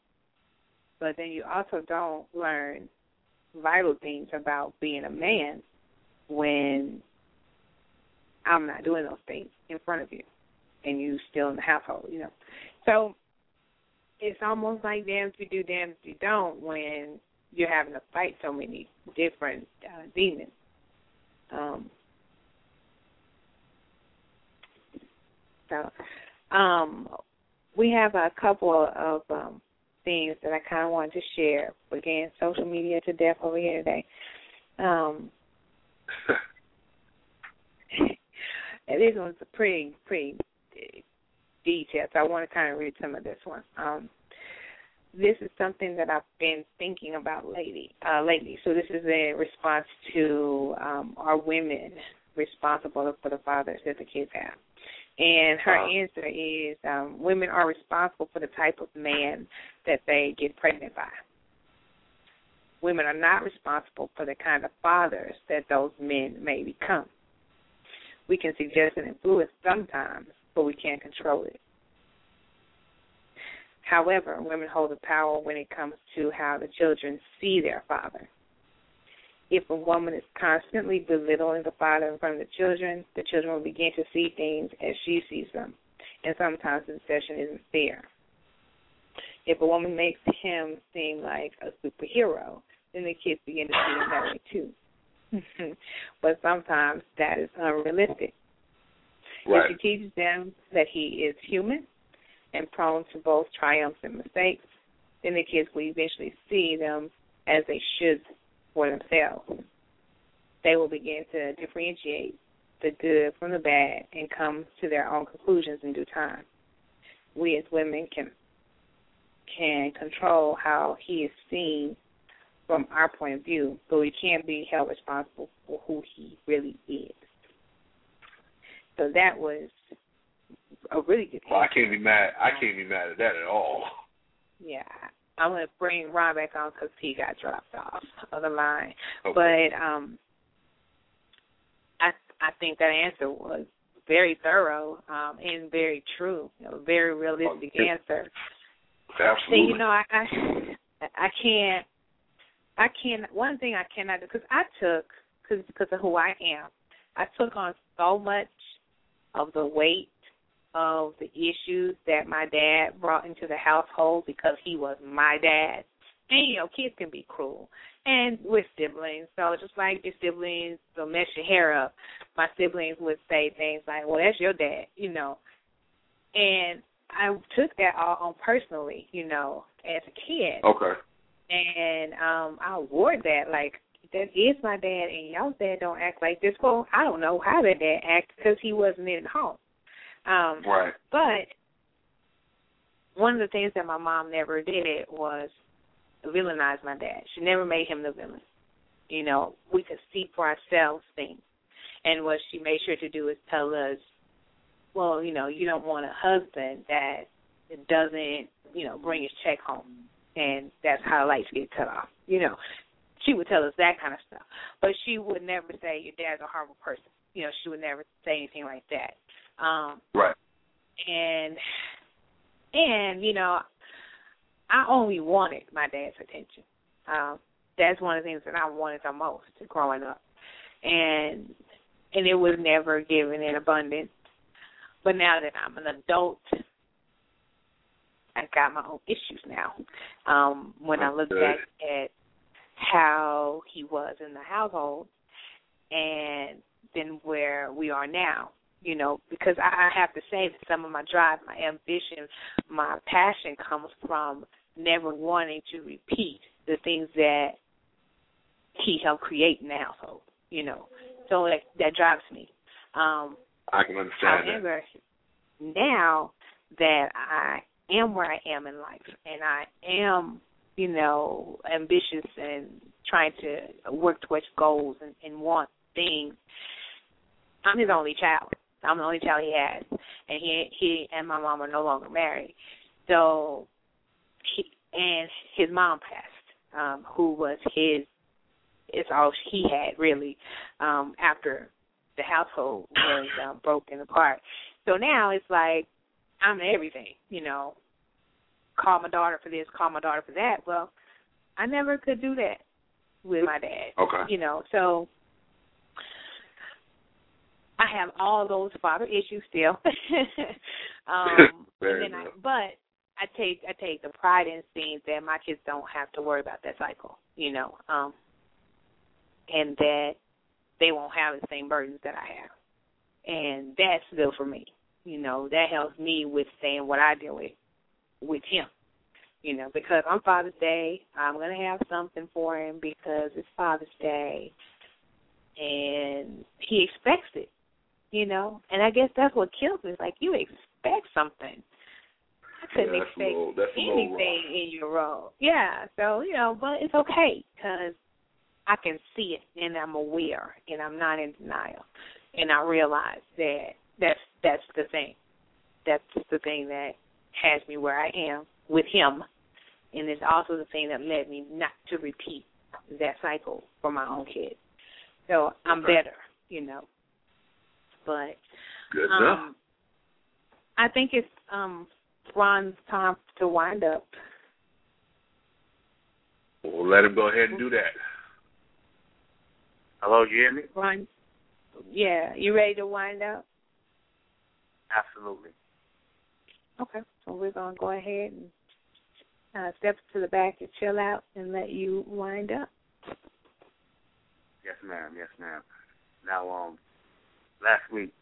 but then you also don't learn vital things about being a man when I'm not doing those things in front of you and you still in the household, you know. So it's almost like damn if you do, damn if you don't when you're having to fight so many different uh, demons. Um, so um, we have a couple of um, things that I kind of wanted to share. Again, social media to death over here today. Um, [LAUGHS] and this one's a pretty, pretty detailed. So I want to kind of read some of this one. Um, this is something that I've been thinking about lately. Uh, lately, so this is a response to um, our women responsible for the fathers that the kids have. And her uh, answer is um, women are responsible for the type of man that they get pregnant by. Women are not responsible for the kind of fathers that those men may become. We can suggest and influence sometimes, but we can't control it. However, women hold the power when it comes to how the children see their father. If a woman is constantly belittling the father in front of the children, the children will begin to see things as she sees them, and sometimes the deception isn't fair. If a woman makes him seem like a superhero, then the kids begin to see him that way too. [LAUGHS] but sometimes that is unrealistic. Right. If she teaches them that he is human and prone to both triumphs and mistakes, then the kids will eventually see them as they should for themselves. They will begin to differentiate the good from the bad and come to their own conclusions in due time. We as women can can control how he is seen from our point of view, but we can't be held responsible for who he really is. So that was a really good. Well, I can't be mad. I can't be mad at that at all. Yeah, I'm gonna bring Ron back on because he got dropped off of the line. Okay. But um, I I think that answer was very thorough um, and very true. You know, very realistic Okay. answer. Absolutely. See, you know, I I, I can't. I can't. One thing I cannot do because I took because because of who I am, I took on so much of the weight of the issues that my dad brought into the household because he was my dad. And you know, kids can be cruel, and with siblings. So just like your siblings will mess your hair up, my siblings would say things like, "Well, that's your dad," you know. And I took that all on personally, you know, as a kid Okay. and um I wore that like that is my dad, and y'all dad don't act like this. Well, I don't know how that dad acts because he wasn't in the home. Um, Right. but one of the things that my mom never did was villainize my dad. She never made him the villain. You know, we could see for ourselves things. And what she made sure to do is tell us, well, you know, you don't want a husband that doesn't, you know, bring his check home. And that's how lights get cut off. You know, she would tell us that kind of stuff. But she would never say your dad's a horrible person. You know, she would never say anything like that. Um, Right. and and you know i only wanted my dad's attention. Um that's one of the things that i wanted the most growing up. And and it was never given in abundance. But now that i'm an adult i got my own issues now. Um when i look back at how he was in the household and then where we are now you know, because I, I have to say that some of my drive, my ambition, my passion comes from never wanting to repeat the things that he helped create in the household, you know. So that that drives me. Um I can understand that. however, now that I am where I am in life and I am, you know, ambitious and trying to work towards goals and, and want things, I'm his only child. I'm the only child he has, and he he and my mom are no longer married. So he and his mom passed, um, who was his. It's all he had really um, after the household was um, broken apart. So now it's like I'm everything, you know. Call my daughter for this, call my daughter for that. Well, I never could do that with my dad. Okay. You know, so I have all those father issues still. [LAUGHS] um [LAUGHS] and then I, but I take I take the pride in seeing that my kids don't have to worry about that cycle, you know. Um and that they won't have the same burdens that I have. And that's good for me. You know, that helps me with saying what I deal with with him. You know, because on Father's Day, I'm gonna have something for him because it's Father's Day and he expects it. You know? And I guess that's what kills me. It's like you expect something. I couldn't Yeah, expect little- that's a little anything in your role. Yeah, so you know, but it's okay because I can see it and I'm aware and I'm not in denial, and I realize that that's that's the thing. That's the thing that has me where I am with him, and it's also the thing that led me not to repeat that cycle for my own kids. So I'm better, you know. But Good enough. um, I think it's um Ron's time to wind up. Well, let him go ahead and do that. Hello, you hear me? Ron, yeah, you ready to wind up? Absolutely. Okay, so we're gonna go ahead and uh, step to the back and chill out and let you wind up. Yes, ma'am. Yes, ma'am. Now, um, last week,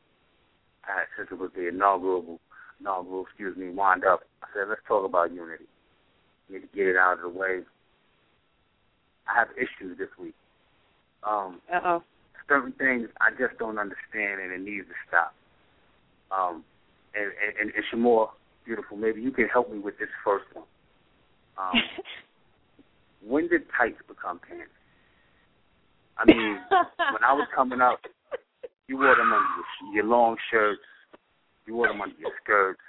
I since it was the inaugural, inaugural, excuse me, wind up. I said, let's talk about unity. Need to get it out of the way. I have issues this week. Um, uh oh. Certain things I just don't understand, and it needs to stop. Um, and and, and Sh' Moore, beautiful. Maybe you can help me with this first one. Um, [LAUGHS] when did tights become pants? I mean, [LAUGHS] when I was coming up, you wore them under your, your long shirts, you wore them under your skirts.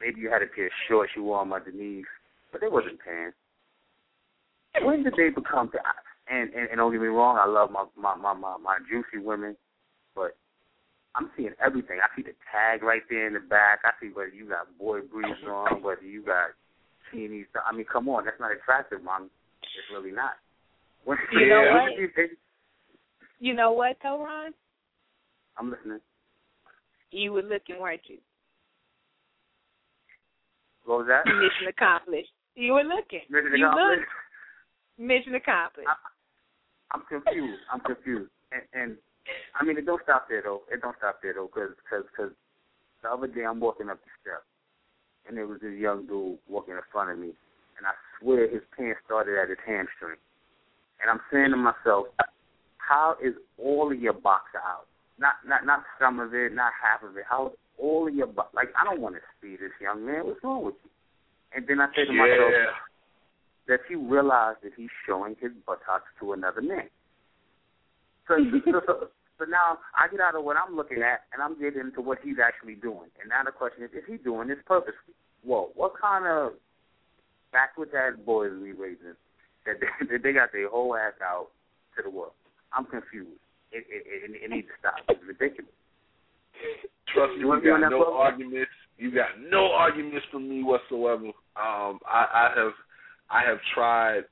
Maybe you had a pair of shorts you wore them underneath, but they wasn't pants. When did they become? And, and and don't get me wrong, I love my my my my, my juicy women, but I'm seeing everything. I see the tag right there in the back. I see whether you got boy briefs on, whether you got teenies. I mean, come on, that's not attractive, mom. It's really not. When, you know what? You know what, though, Ron? I'm listening. You were looking, weren't you? What was that? Mission accomplished. You were looking. Mission you accomplished. Looked. Mission accomplished. I, I'm confused. I'm confused. And, and I mean, it don't stop there though. It don't stop there though, because cause, cause the other day I'm walking up the steps, and there was this young dude walking in front of me, and I swear his pants started at his hamstring. And I'm saying to myself, how is all of your boxer out? Not not not some of it, not half of it. How all of your like I don't want to see this young man. What's wrong with you? And then I say to yeah. myself that you realize that he's showing his buttocks to another man. So, so, so, so now I get out of what I'm looking at and I'm getting into what he's actually doing. And now the question is, is he doing this purposely? Well, what kind of backward ass boys we raising that they, [LAUGHS] that they got their whole ass out to the world? I'm confused. It, it, it, it needs to stop. It's ridiculous. Trust me, you, you got no arguments. You got no arguments from me whatsoever. Um, I, I have, I have tried.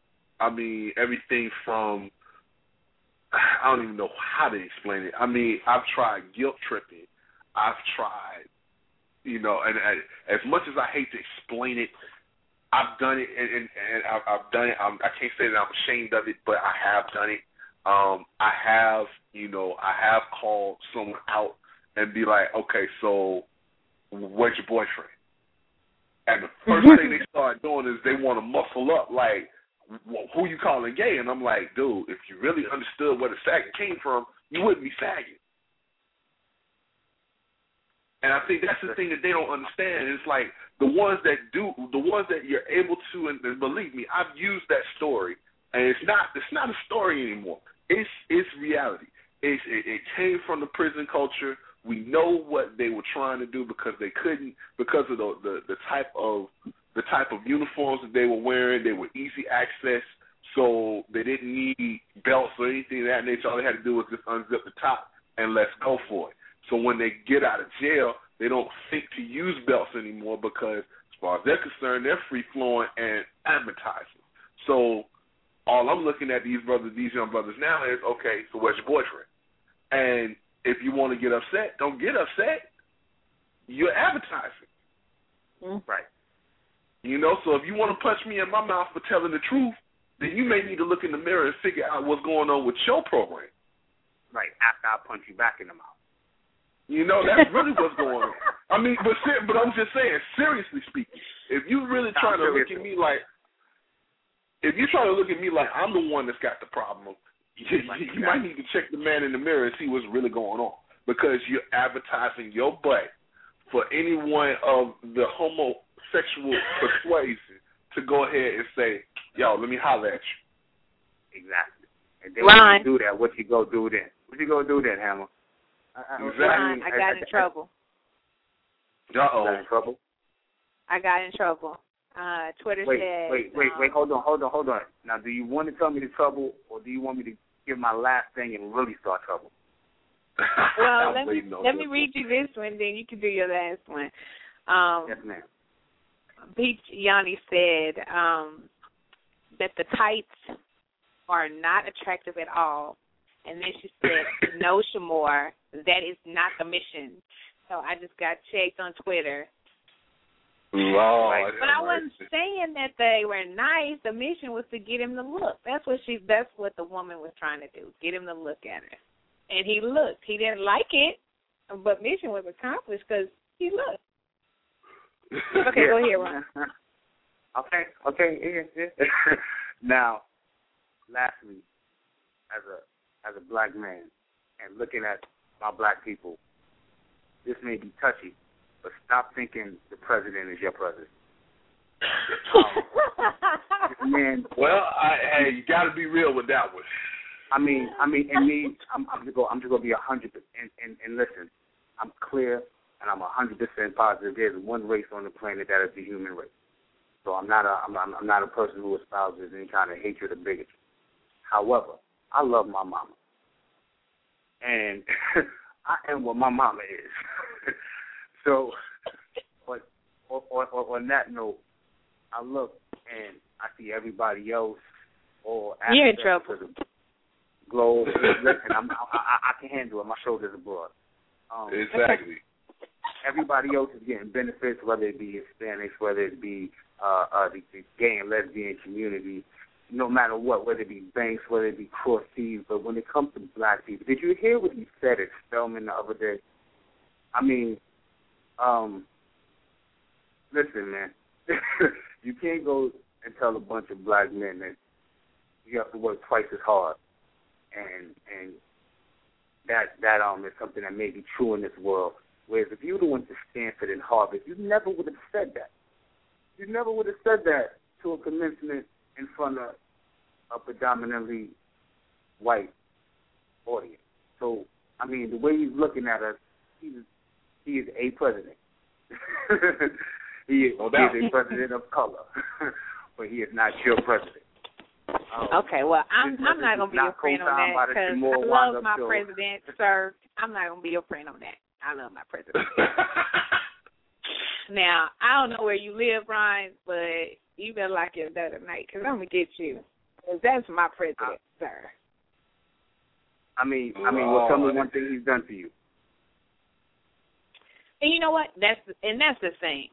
I mean, everything from I don't even know how to explain it. I mean, I've tried guilt tripping. I've tried, you know, and, and as much as I hate to explain it, I've done it, and, and, and I've, I've done it. I'm, I can't say that I'm ashamed of it, but I have done it. Um, I have, you know, I have called someone out and be like, okay, so where's your boyfriend? And the first thing they start doing is they want to muscle up, like, who you calling gay? And I'm like, dude, if you really understood where the sagging came from, you wouldn't be sagging. And I think that's the thing that they don't understand. It's like the ones that do, the ones that you're able to, and, and believe me, I've used that story, and it's not, it's not a story anymore. It's, it's reality. It's, it, it came from the prison culture. We know what they were trying to do because they couldn't, because of the the, the type of the type of uniforms that they were wearing. They were easy access, so they didn't need belts or anything of that nature. All they had to do was just unzip the top and let's go for it. So when they get out of jail, they don't think to use belts anymore because, as far as they're concerned, they're free flowing and advertising. So all I'm looking at these brothers, these young brothers now is okay. So where's your boyfriend? And if you want to get upset, don't get upset. You're advertising. Mm-hmm. Right. You know, so if you want to punch me in my mouth for telling the truth, then you may need to look in the mirror and figure out what's going on with your program. Right, after I punch you back in the mouth. You know, that's really what's [LAUGHS] going on. I mean, but but I'm just saying, seriously speaking, if you really trying to look at me like, if you're trying to look at me like I'm the one that's got the problem, [LAUGHS] you, you might need to check the man in the mirror and see what's really going on because you're advertising your butt for any one of the homosexual [LAUGHS] persuasion to go ahead and say, "Yo, let me holler at you." Exactly. And then Ron. when you do that, what you go do then? What you go do then, Hammer? Exactly. Ron, I got in [LAUGHS] trouble. Uh oh. Got in trouble. I got in trouble. Uh, Twitter Wait, said. wait, wait, um, wait. Hold on, hold on, hold on. Now, do you want to tell me the trouble, or do you want me to give my last thing and really start trouble? [LAUGHS] Well, let me let me read you this one, then you can do your last one. Um, Yes, ma'am. Beach Yanni said um, that the tights are not attractive at all. And then she said, [LAUGHS] No, Sh' Moore, that is not the mission. So I just got checked on Twitter. Lord, But I wasn't saying that they were nice. The mission was to get him to look. That's what she. That's what the woman was trying to do. Get him to look at her. And he looked. He didn't like it, but mission was accomplished because he looked. [LAUGHS] Okay, go ahead, Ron. [LAUGHS] okay, okay, yeah, [LAUGHS] yeah. now, lastly, as a as a black man and looking at my black people, this may be touchy, but stop thinking the president is your president. [LAUGHS] Um, man, Well, I, hey, you got to be real with that one. I mean, I mean, and me, I'm, I'm just gonna, I'm just going to be a hundred percent. And, and listen, I'm clear, and I'm a hundred percent positive. There's one race on the planet that is the human race. So I'm not a, I'm, I'm I'm not a person who espouses any kind of hatred or bigotry. However, I love my mama, and [LAUGHS] I am what my mama is. [LAUGHS] so, [LAUGHS] but on, on, on that note, I look and I see everybody else or You're in trouble. of the globe. Listen, I'm, I, I, I can handle it. My shoulders are broad. Um, Exactly. everybody else is getting benefits, whether it be Hispanics, whether it be uh, uh, the, the gay and lesbian community, no matter what, whether it be banks, whether it be cross seas. But when it comes to black people, did you hear what he said at Spelman the other day? I mean, um, listen, man, [LAUGHS] you can't go and tell a bunch of black men that you have to work twice as hard, and and that that um is something that may be true in this world. Whereas if you have went to Stanford and Harvard, you never would have said that. You never would have said that to a commencement in front of a predominantly white audience. So, I mean, the way he's looking at us, he's he is a president. [LAUGHS] he, is, No he is a president of color, [LAUGHS] but he is not your president. Um, Okay, well, I'm I'm not gonna is be your friend on that because I love my Show. president, sir. I'm not gonna be your friend on that. I love my president. [LAUGHS] now I don't know where you live, Ryan, but you better lock your door tonight because I'm gonna get you. Cause that's my president, sir. I mean, I mean, well, tell me one thing he's done for you. And you know what? That's and that's the thing.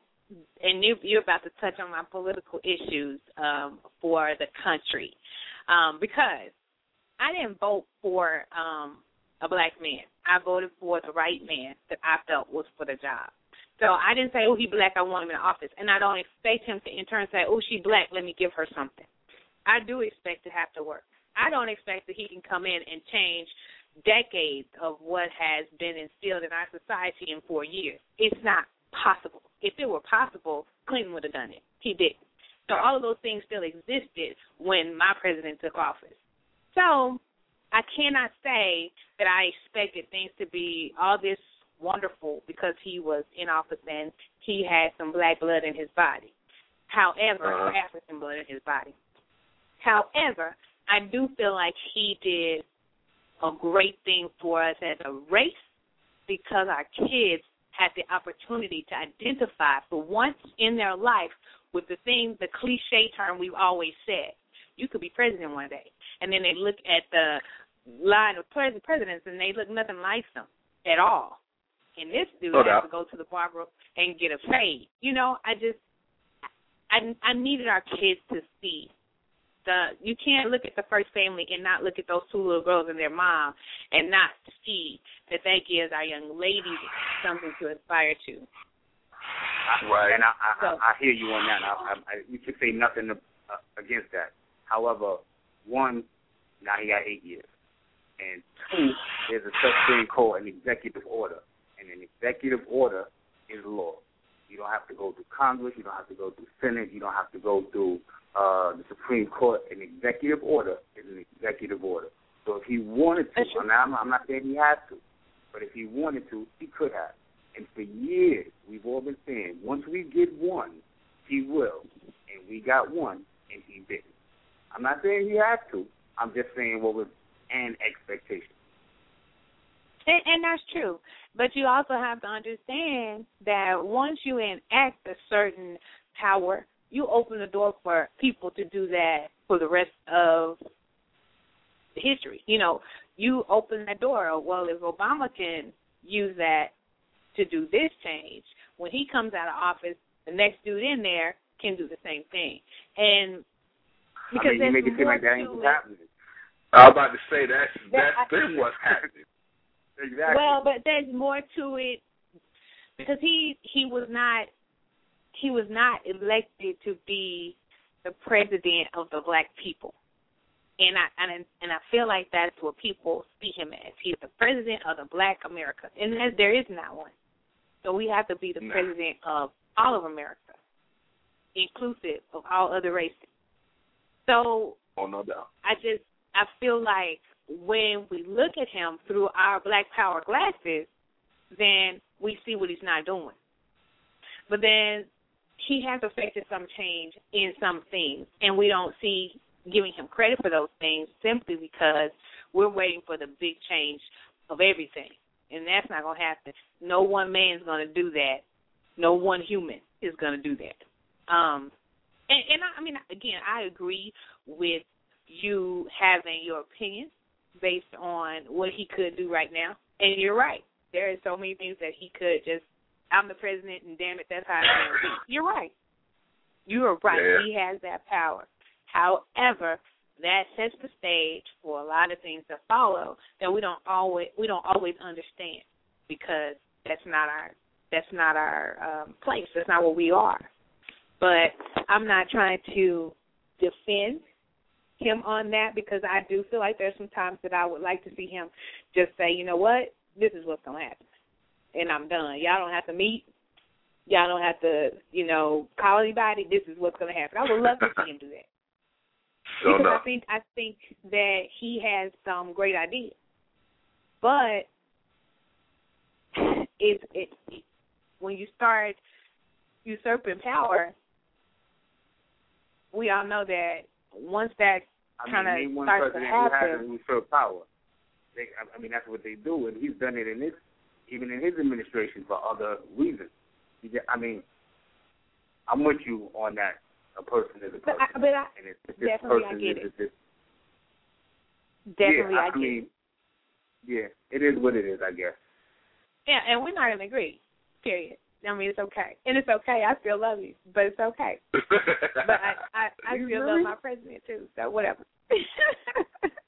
And you, you're about to touch on my political issues um, for the country, um, because I didn't vote for um, a black man. I voted for the right man that I felt was for the job. So I didn't say, "Oh, he black. I want him in office," and I don't expect him to in turn say, "Oh, she black. Let me give her something." I do expect to have to work. I don't expect that he can come in and change decades of what has been instilled in our society in four years. It's not possible. If it were possible, Clinton would have done it. He didn't. So all of those things still existed when my president took office. So I cannot say that I expected things to be all this wonderful because he was in office and he had some black blood in his body. However, Uh-huh. African blood in his body. However, I do feel like he did a great thing for us as a race because our kids had the opportunity to identify for once in their life with the thing, the cliche term we've always said. You could be president one day. And then they look at the line of pres- presidents and they look nothing like them at all. And this dude No has to go to the barber and get a fade. You know, I just I I needed our kids to see the you can't look at the first family and not look at those two little girls and their mom and not see that that gives our young ladies something to aspire to. Right. And I, I, So- I, I hear you on that. I, I, I, you can say nothing uh, against that. However, one, now he got eight years, and two, there's a such thing called an executive order, and an executive order is law. You don't have to go through Congress. You don't have to go through Senate. You don't have to go through uh, the Supreme Court. An executive order is an executive order. So if he wanted to, That's true. and I'm, I'm not saying he has to, but if he wanted to, he could have. And for years, we've all been saying, once we get one, he will. And we got one, and he didn't. I'm not saying he has to. I'm just saying what was an expectation. And, and that's true. But you also have to understand that once you enact a certain power, you open the door for people to do that for the rest of history. You know, you open that door. Well, if Obama can use that to do this change, when he comes out of office, the next dude in there can do the same thing. And because I mean, you make it seem like that ain't what's happening. I was about to say that's That- that's been what's [LAUGHS] happening. Exactly. Well, but there's more to it because he he was not he was not elected to be the president of the black people. And I and and I feel like that's what people see him as. He's the president of the black America. And there- there is not one. So we have to be the No. president of all of America, inclusive of all other races. So Oh no doubt. I just I feel like when we look at him through our black power glasses, then we see what he's not doing. But then he has affected some change in some things, and we don't see giving him credit for those things simply because we're waiting for the big change of everything, and that's not going to happen. No one man's going to do that. No one human is going to do that. Um, and, and I, I mean, again, I agree with you having your opinion based on what he could do right now. And you're right. There are so many things that he could just I'm the president and damn it, that's how it's gonna be. You're right. You are right. Yeah. He has that power. However, that sets the stage for a lot of things to follow that we don't always we don't always understand because that's not our that's not our um place. That's not what we are. But I'm not trying to defend him on that because I do feel like there's some times that I would like to see him just say, you know what, this is what's gonna happen, and I'm done. Y'all don't have to meet. Y'all don't have to, you know, call anybody. This is what's gonna happen. I would love to see him do that [LAUGHS] So because no. I think I think that he has some great ideas, but it's it, it when you start usurping power, we all know that once that name one starts to happen. usurped power. They, I mean, that's what they do, and he's done it in his, even in his administration for other reasons. Just, I mean, I'm with you on that. A person is a But person, I, but I and if this definitely I person get is it. this, definitely yeah, I, I, get mean, it. yeah, it is what it is, I guess. Yeah, and we're not gonna agree. Period. I mean, it's okay, and it's okay. I still love you, but it's okay. [LAUGHS] But I, I, I still really? love my president too. So whatever. [LAUGHS]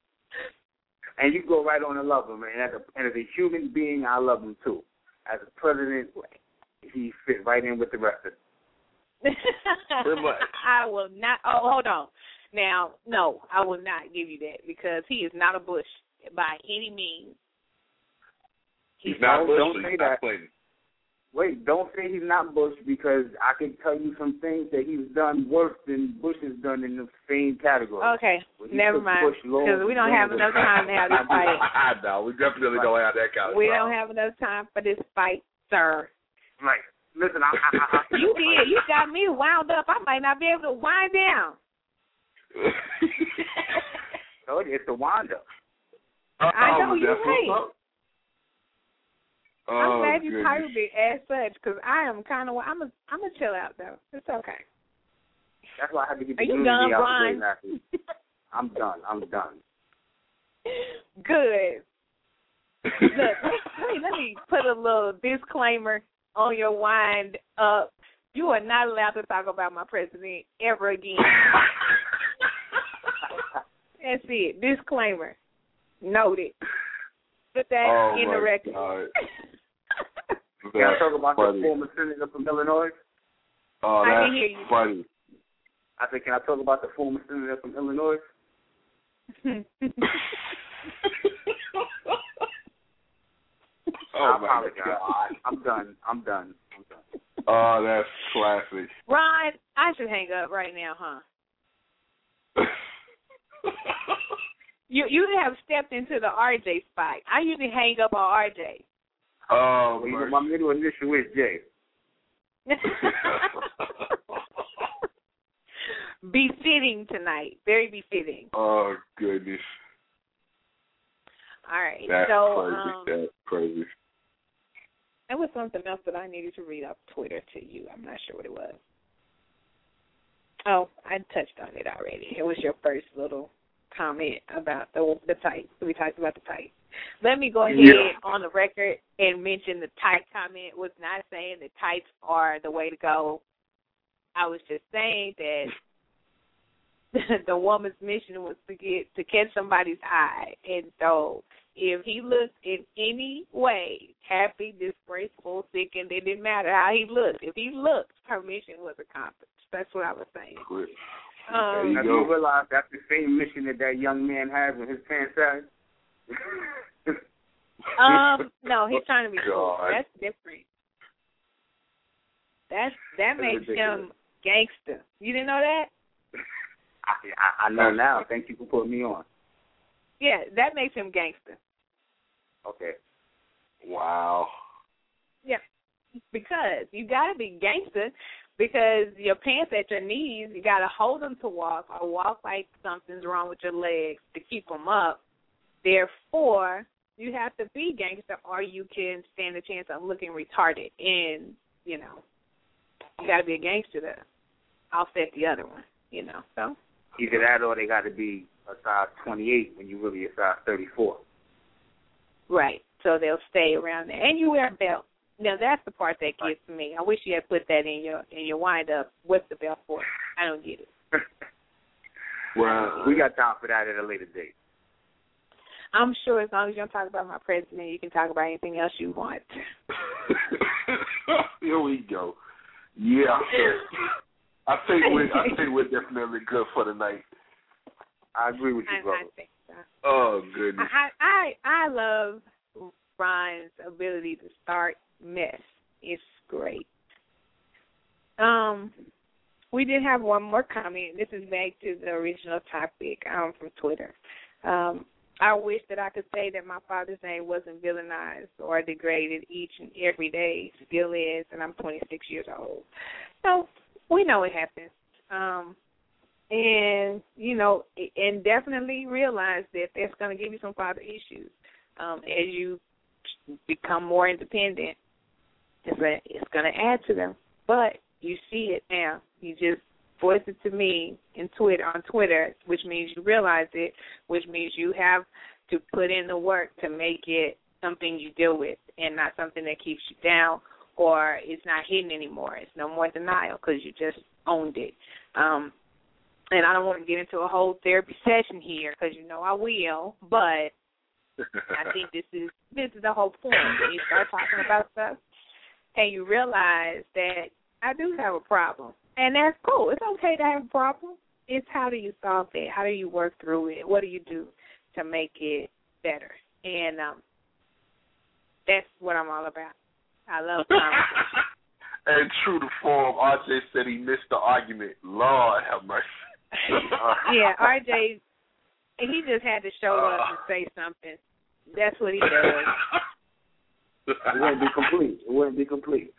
And you go right on and love him, and as a, and as a human being, I love him too. As a president, he fit right in with the rest of them. [LAUGHS] Pretty much. I will not. Oh, hold on. Now, no, I will not give you that because he is not a Bush by any means. He's not Don't- Bush, don't say he's not that. Clinton. Wait, don't say he's not Bush because I can tell you some things that he's done worse than Bush has done in the same category. Okay, Well, never mind. Because we don't have enough time to have this [LAUGHS] fight. [LAUGHS] no, we definitely don't have that kind of We problem. don't have enough time for this fight, sir. Right. Listen, I, I, I, I [LAUGHS] You did. You got me wound up. I might not be able to wind down. told you, it's the wind up. I know you're right. I'm Oh, glad you goodness. titled it as such because I am kind of. I'm a. I'm a chill out though. It's okay. That's why I have to get Are you done, out Brian? the way last week. I'm done. I'm done. [LAUGHS] Good. Look, [LAUGHS] let me let me put a little disclaimer on your wind up. You are not allowed to talk about my president ever again. [LAUGHS] That's it. Disclaimer. Noted. Put that Oh, in the record. God. Can I That's talk about funny. the former senator from Illinois? Oh, I that's can hear you. funny. I said, can I talk about the former senator from Illinois? [LAUGHS] Oh I my apologize. God. I'm done. I'm done. I'm done. Oh, that's classic. Ron, I should hang up right now, huh? [LAUGHS] You you have stepped into the RJ spot. I usually hang up on RJ. Oh, you know, my middle initial is J. befitting tonight. Very befitting. oh goodness, All right. that's so crazy. um that's crazy. there was something else that I needed to read off Twitter to you. I'm not sure what it was. Oh, I touched on it already. It was your first little comment about the the tights. We talked about the tights. Let me go ahead Yeah. on the record and mention the tight comment was not saying that tights are the way to go. I was just saying that [LAUGHS] the woman's mission was to get to catch somebody's eye, and so if he looked in any way happy, disgraceful, sick, and it didn't matter how he looked. If he looked, her mission was accomplished. That's what I was saying. Quit. Um, There you Now, do go. you realize that's the same mission that that young man has in his pants sack? Um, no, [LAUGHS] he's trying to be cool. God. That's different. That's that That's makes ridiculous. him gangster. You didn't know that? I, I, I know now. Thank you for putting me on. Yeah, that makes him gangster. Okay. Wow. Yeah, because you got to be gangster because your pants at your knees, you got to hold them to walk or walk like something's wrong with your legs to keep them up. Therefore, you have to be gangster or you can stand a chance of looking retarded. And, you know, you got to be a gangster to offset the other one, you know. So, Either that or they got to be a size 28 when you really a size 34. right. So they'll stay around there. And you wear a belt. Now that's the part that gets me. I wish you had put that in your in your wind up. What's the belt for? I don't get it. [LAUGHS] Well, we got time for that at a later date. I'm sure as long as you don't talk about my president, you can talk about anything else you want. [LAUGHS] Here we go. Yeah. I think we're I think we're definitely good for the night. I agree with you, brother. I think so. Oh goodness. I, I I love Ron's ability to start mess. It's great. Um, we did have one more comment. This is back to the original topic um, from Twitter. Um, I wish that I could say that my father's name wasn't villainized or degraded each and every day. Still is, and I'm 26 years old. So we know it happens. Um, and you know, and definitely realize that that's going to give you some father issues um, as you become more independent. It's going it's to add to them, but you see it now. You just voice it to me in Twitter on Twitter, which means you realize it, which means you have to put in the work to make it something you deal with and not something that keeps you down or it's not hidden anymore. It's no more denial because you just owned it. Um, and I don't want to get into a whole therapy session here because you know I will, but [LAUGHS] I think this is this is the whole point. When you start talking about stuff and you realize that I do have a problem, and that's cool. It's okay to have a problem. It's how do you solve it? How do you work through it? What do you do to make it better? And um, that's what I'm all about. I love [LAUGHS] conversation. and true to form, RJ said he missed the argument. Lord have mercy. [LAUGHS] yeah, RJ, he just had to show up and say something. That's what he does. [LAUGHS] It wouldn't be complete. It wouldn't be complete.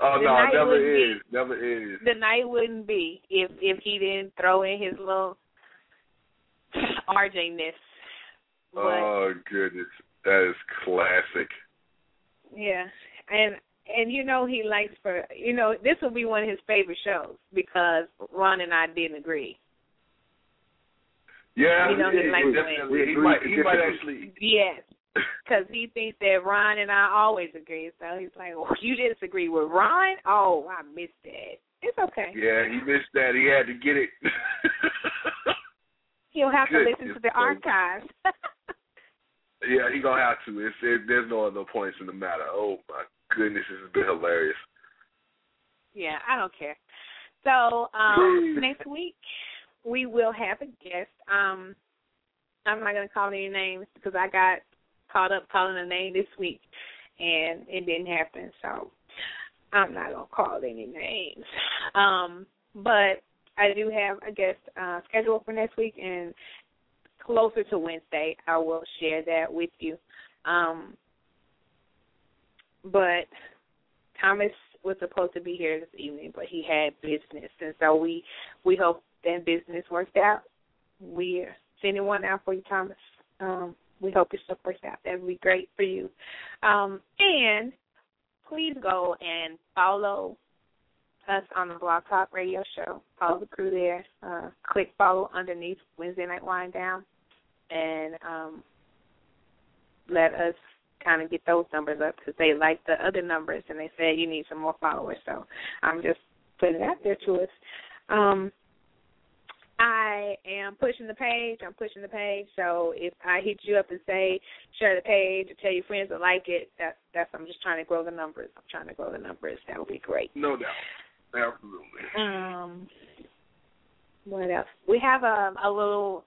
Oh The no, it never would be- is. Never is. The night wouldn't be if if he didn't throw in his little RJ ness. But Oh goodness, that is classic. yeah, and and you know he likes for you know this will be one of his favorite shows because Ron and I didn't agree. Yeah, You know, he he, likes he women. definitely. We He agree might. He might actually. Yes, [LAUGHS] because he thinks that Ron and I always agree. So he's like, "Oh, you disagree with Ron? Oh, I missed that. It's okay. Yeah, he missed that. He had to get it. [LAUGHS] He'll have to listen to the archives." [LAUGHS] yeah, he gonna have to. It's, it, there's no other points in the matter. Oh my goodness, this has been hilarious. Yeah, I don't care. So um next week we will have a guest. Um I'm not gonna call any names because I got caught up calling a name this week and it didn't happen, so I'm not gonna call any names. Um but I do have a guest uh scheduled for next week and closer to Wednesday I will share that with you. Um but Thomas was supposed to be here this evening, but he had business, and so we we hope that business worked out. We're sending one out for you, Thomas. Um, we hope your stuff works out. That would be great for you. Um, and please go and follow us on the Blog Talk Radio Show. Follow the crew there. Uh, click follow underneath Wednesday Night Wind Down, and um, let us kind of get those numbers up because they like the other numbers and they said you need some more followers. So I'm just putting it out there to us. Um, I am pushing the page. I'm pushing the page. So if I hit you up and say share the page or tell your friends to like it, that's that's I'm just trying to grow the numbers. I'm trying to grow the numbers. That would be great. No doubt. Absolutely. Um, what else? We have a a little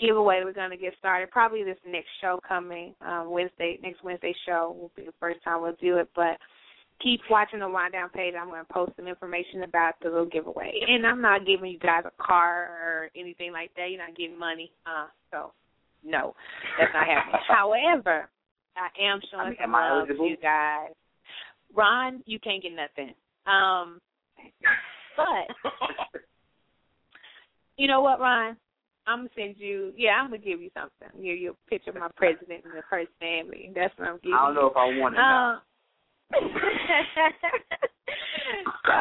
giveaway we're going to get started. Probably this next show coming um, Wednesday. Next Wednesday show will be the first time we'll do it, but keep watching the wind down page. I'm going to post some information about the little giveaway. And I'm not giving you guys a car or anything like that. You're not getting money. Uh, so, no, that's not happening. [LAUGHS] However, I am showing I mean, some love to you guys. Ron, you can't get nothing. Um, but [LAUGHS] you know what, Ron? I'm gonna send you. Yeah, I'm gonna give you something. Give you a picture of my president and the first family. That's what I'm giving. I don't know you. if I want it. Uh, [LAUGHS] [LAUGHS] so,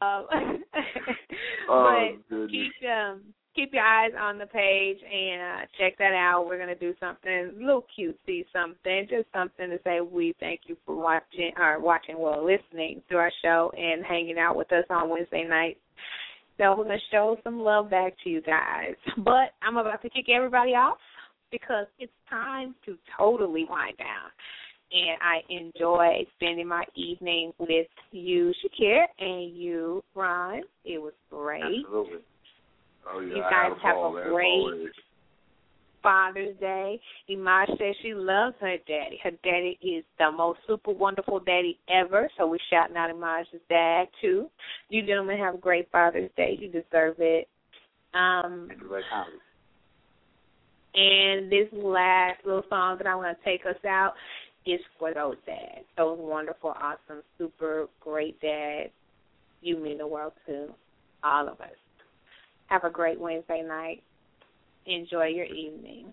um, [LAUGHS] oh, but keep um keep your eyes on the page and uh, check that out. We're gonna do something a little cutesy, something just something to say we thank you for watching or watching, well, listening to our show and hanging out with us on Wednesday nights. So we're gonna show some love back to you guys. But I'm about to kick everybody off because it's time to totally wind down and I enjoy spending my evening with you, Shakir, and you, Ron. It was great. Absolutely. Oh, yeah, you guys have a great Father's Day. Imaj says she loves her daddy. Her daddy is the most super wonderful daddy ever. So we're shouting out Imaj's dad too. You gentlemen have a great Father's Day. You deserve it. Um, and this last little song that I want to take us out is for those dads, those wonderful, awesome, super great dads. You mean the world to all of us. Have a great Wednesday night. Enjoy your evening.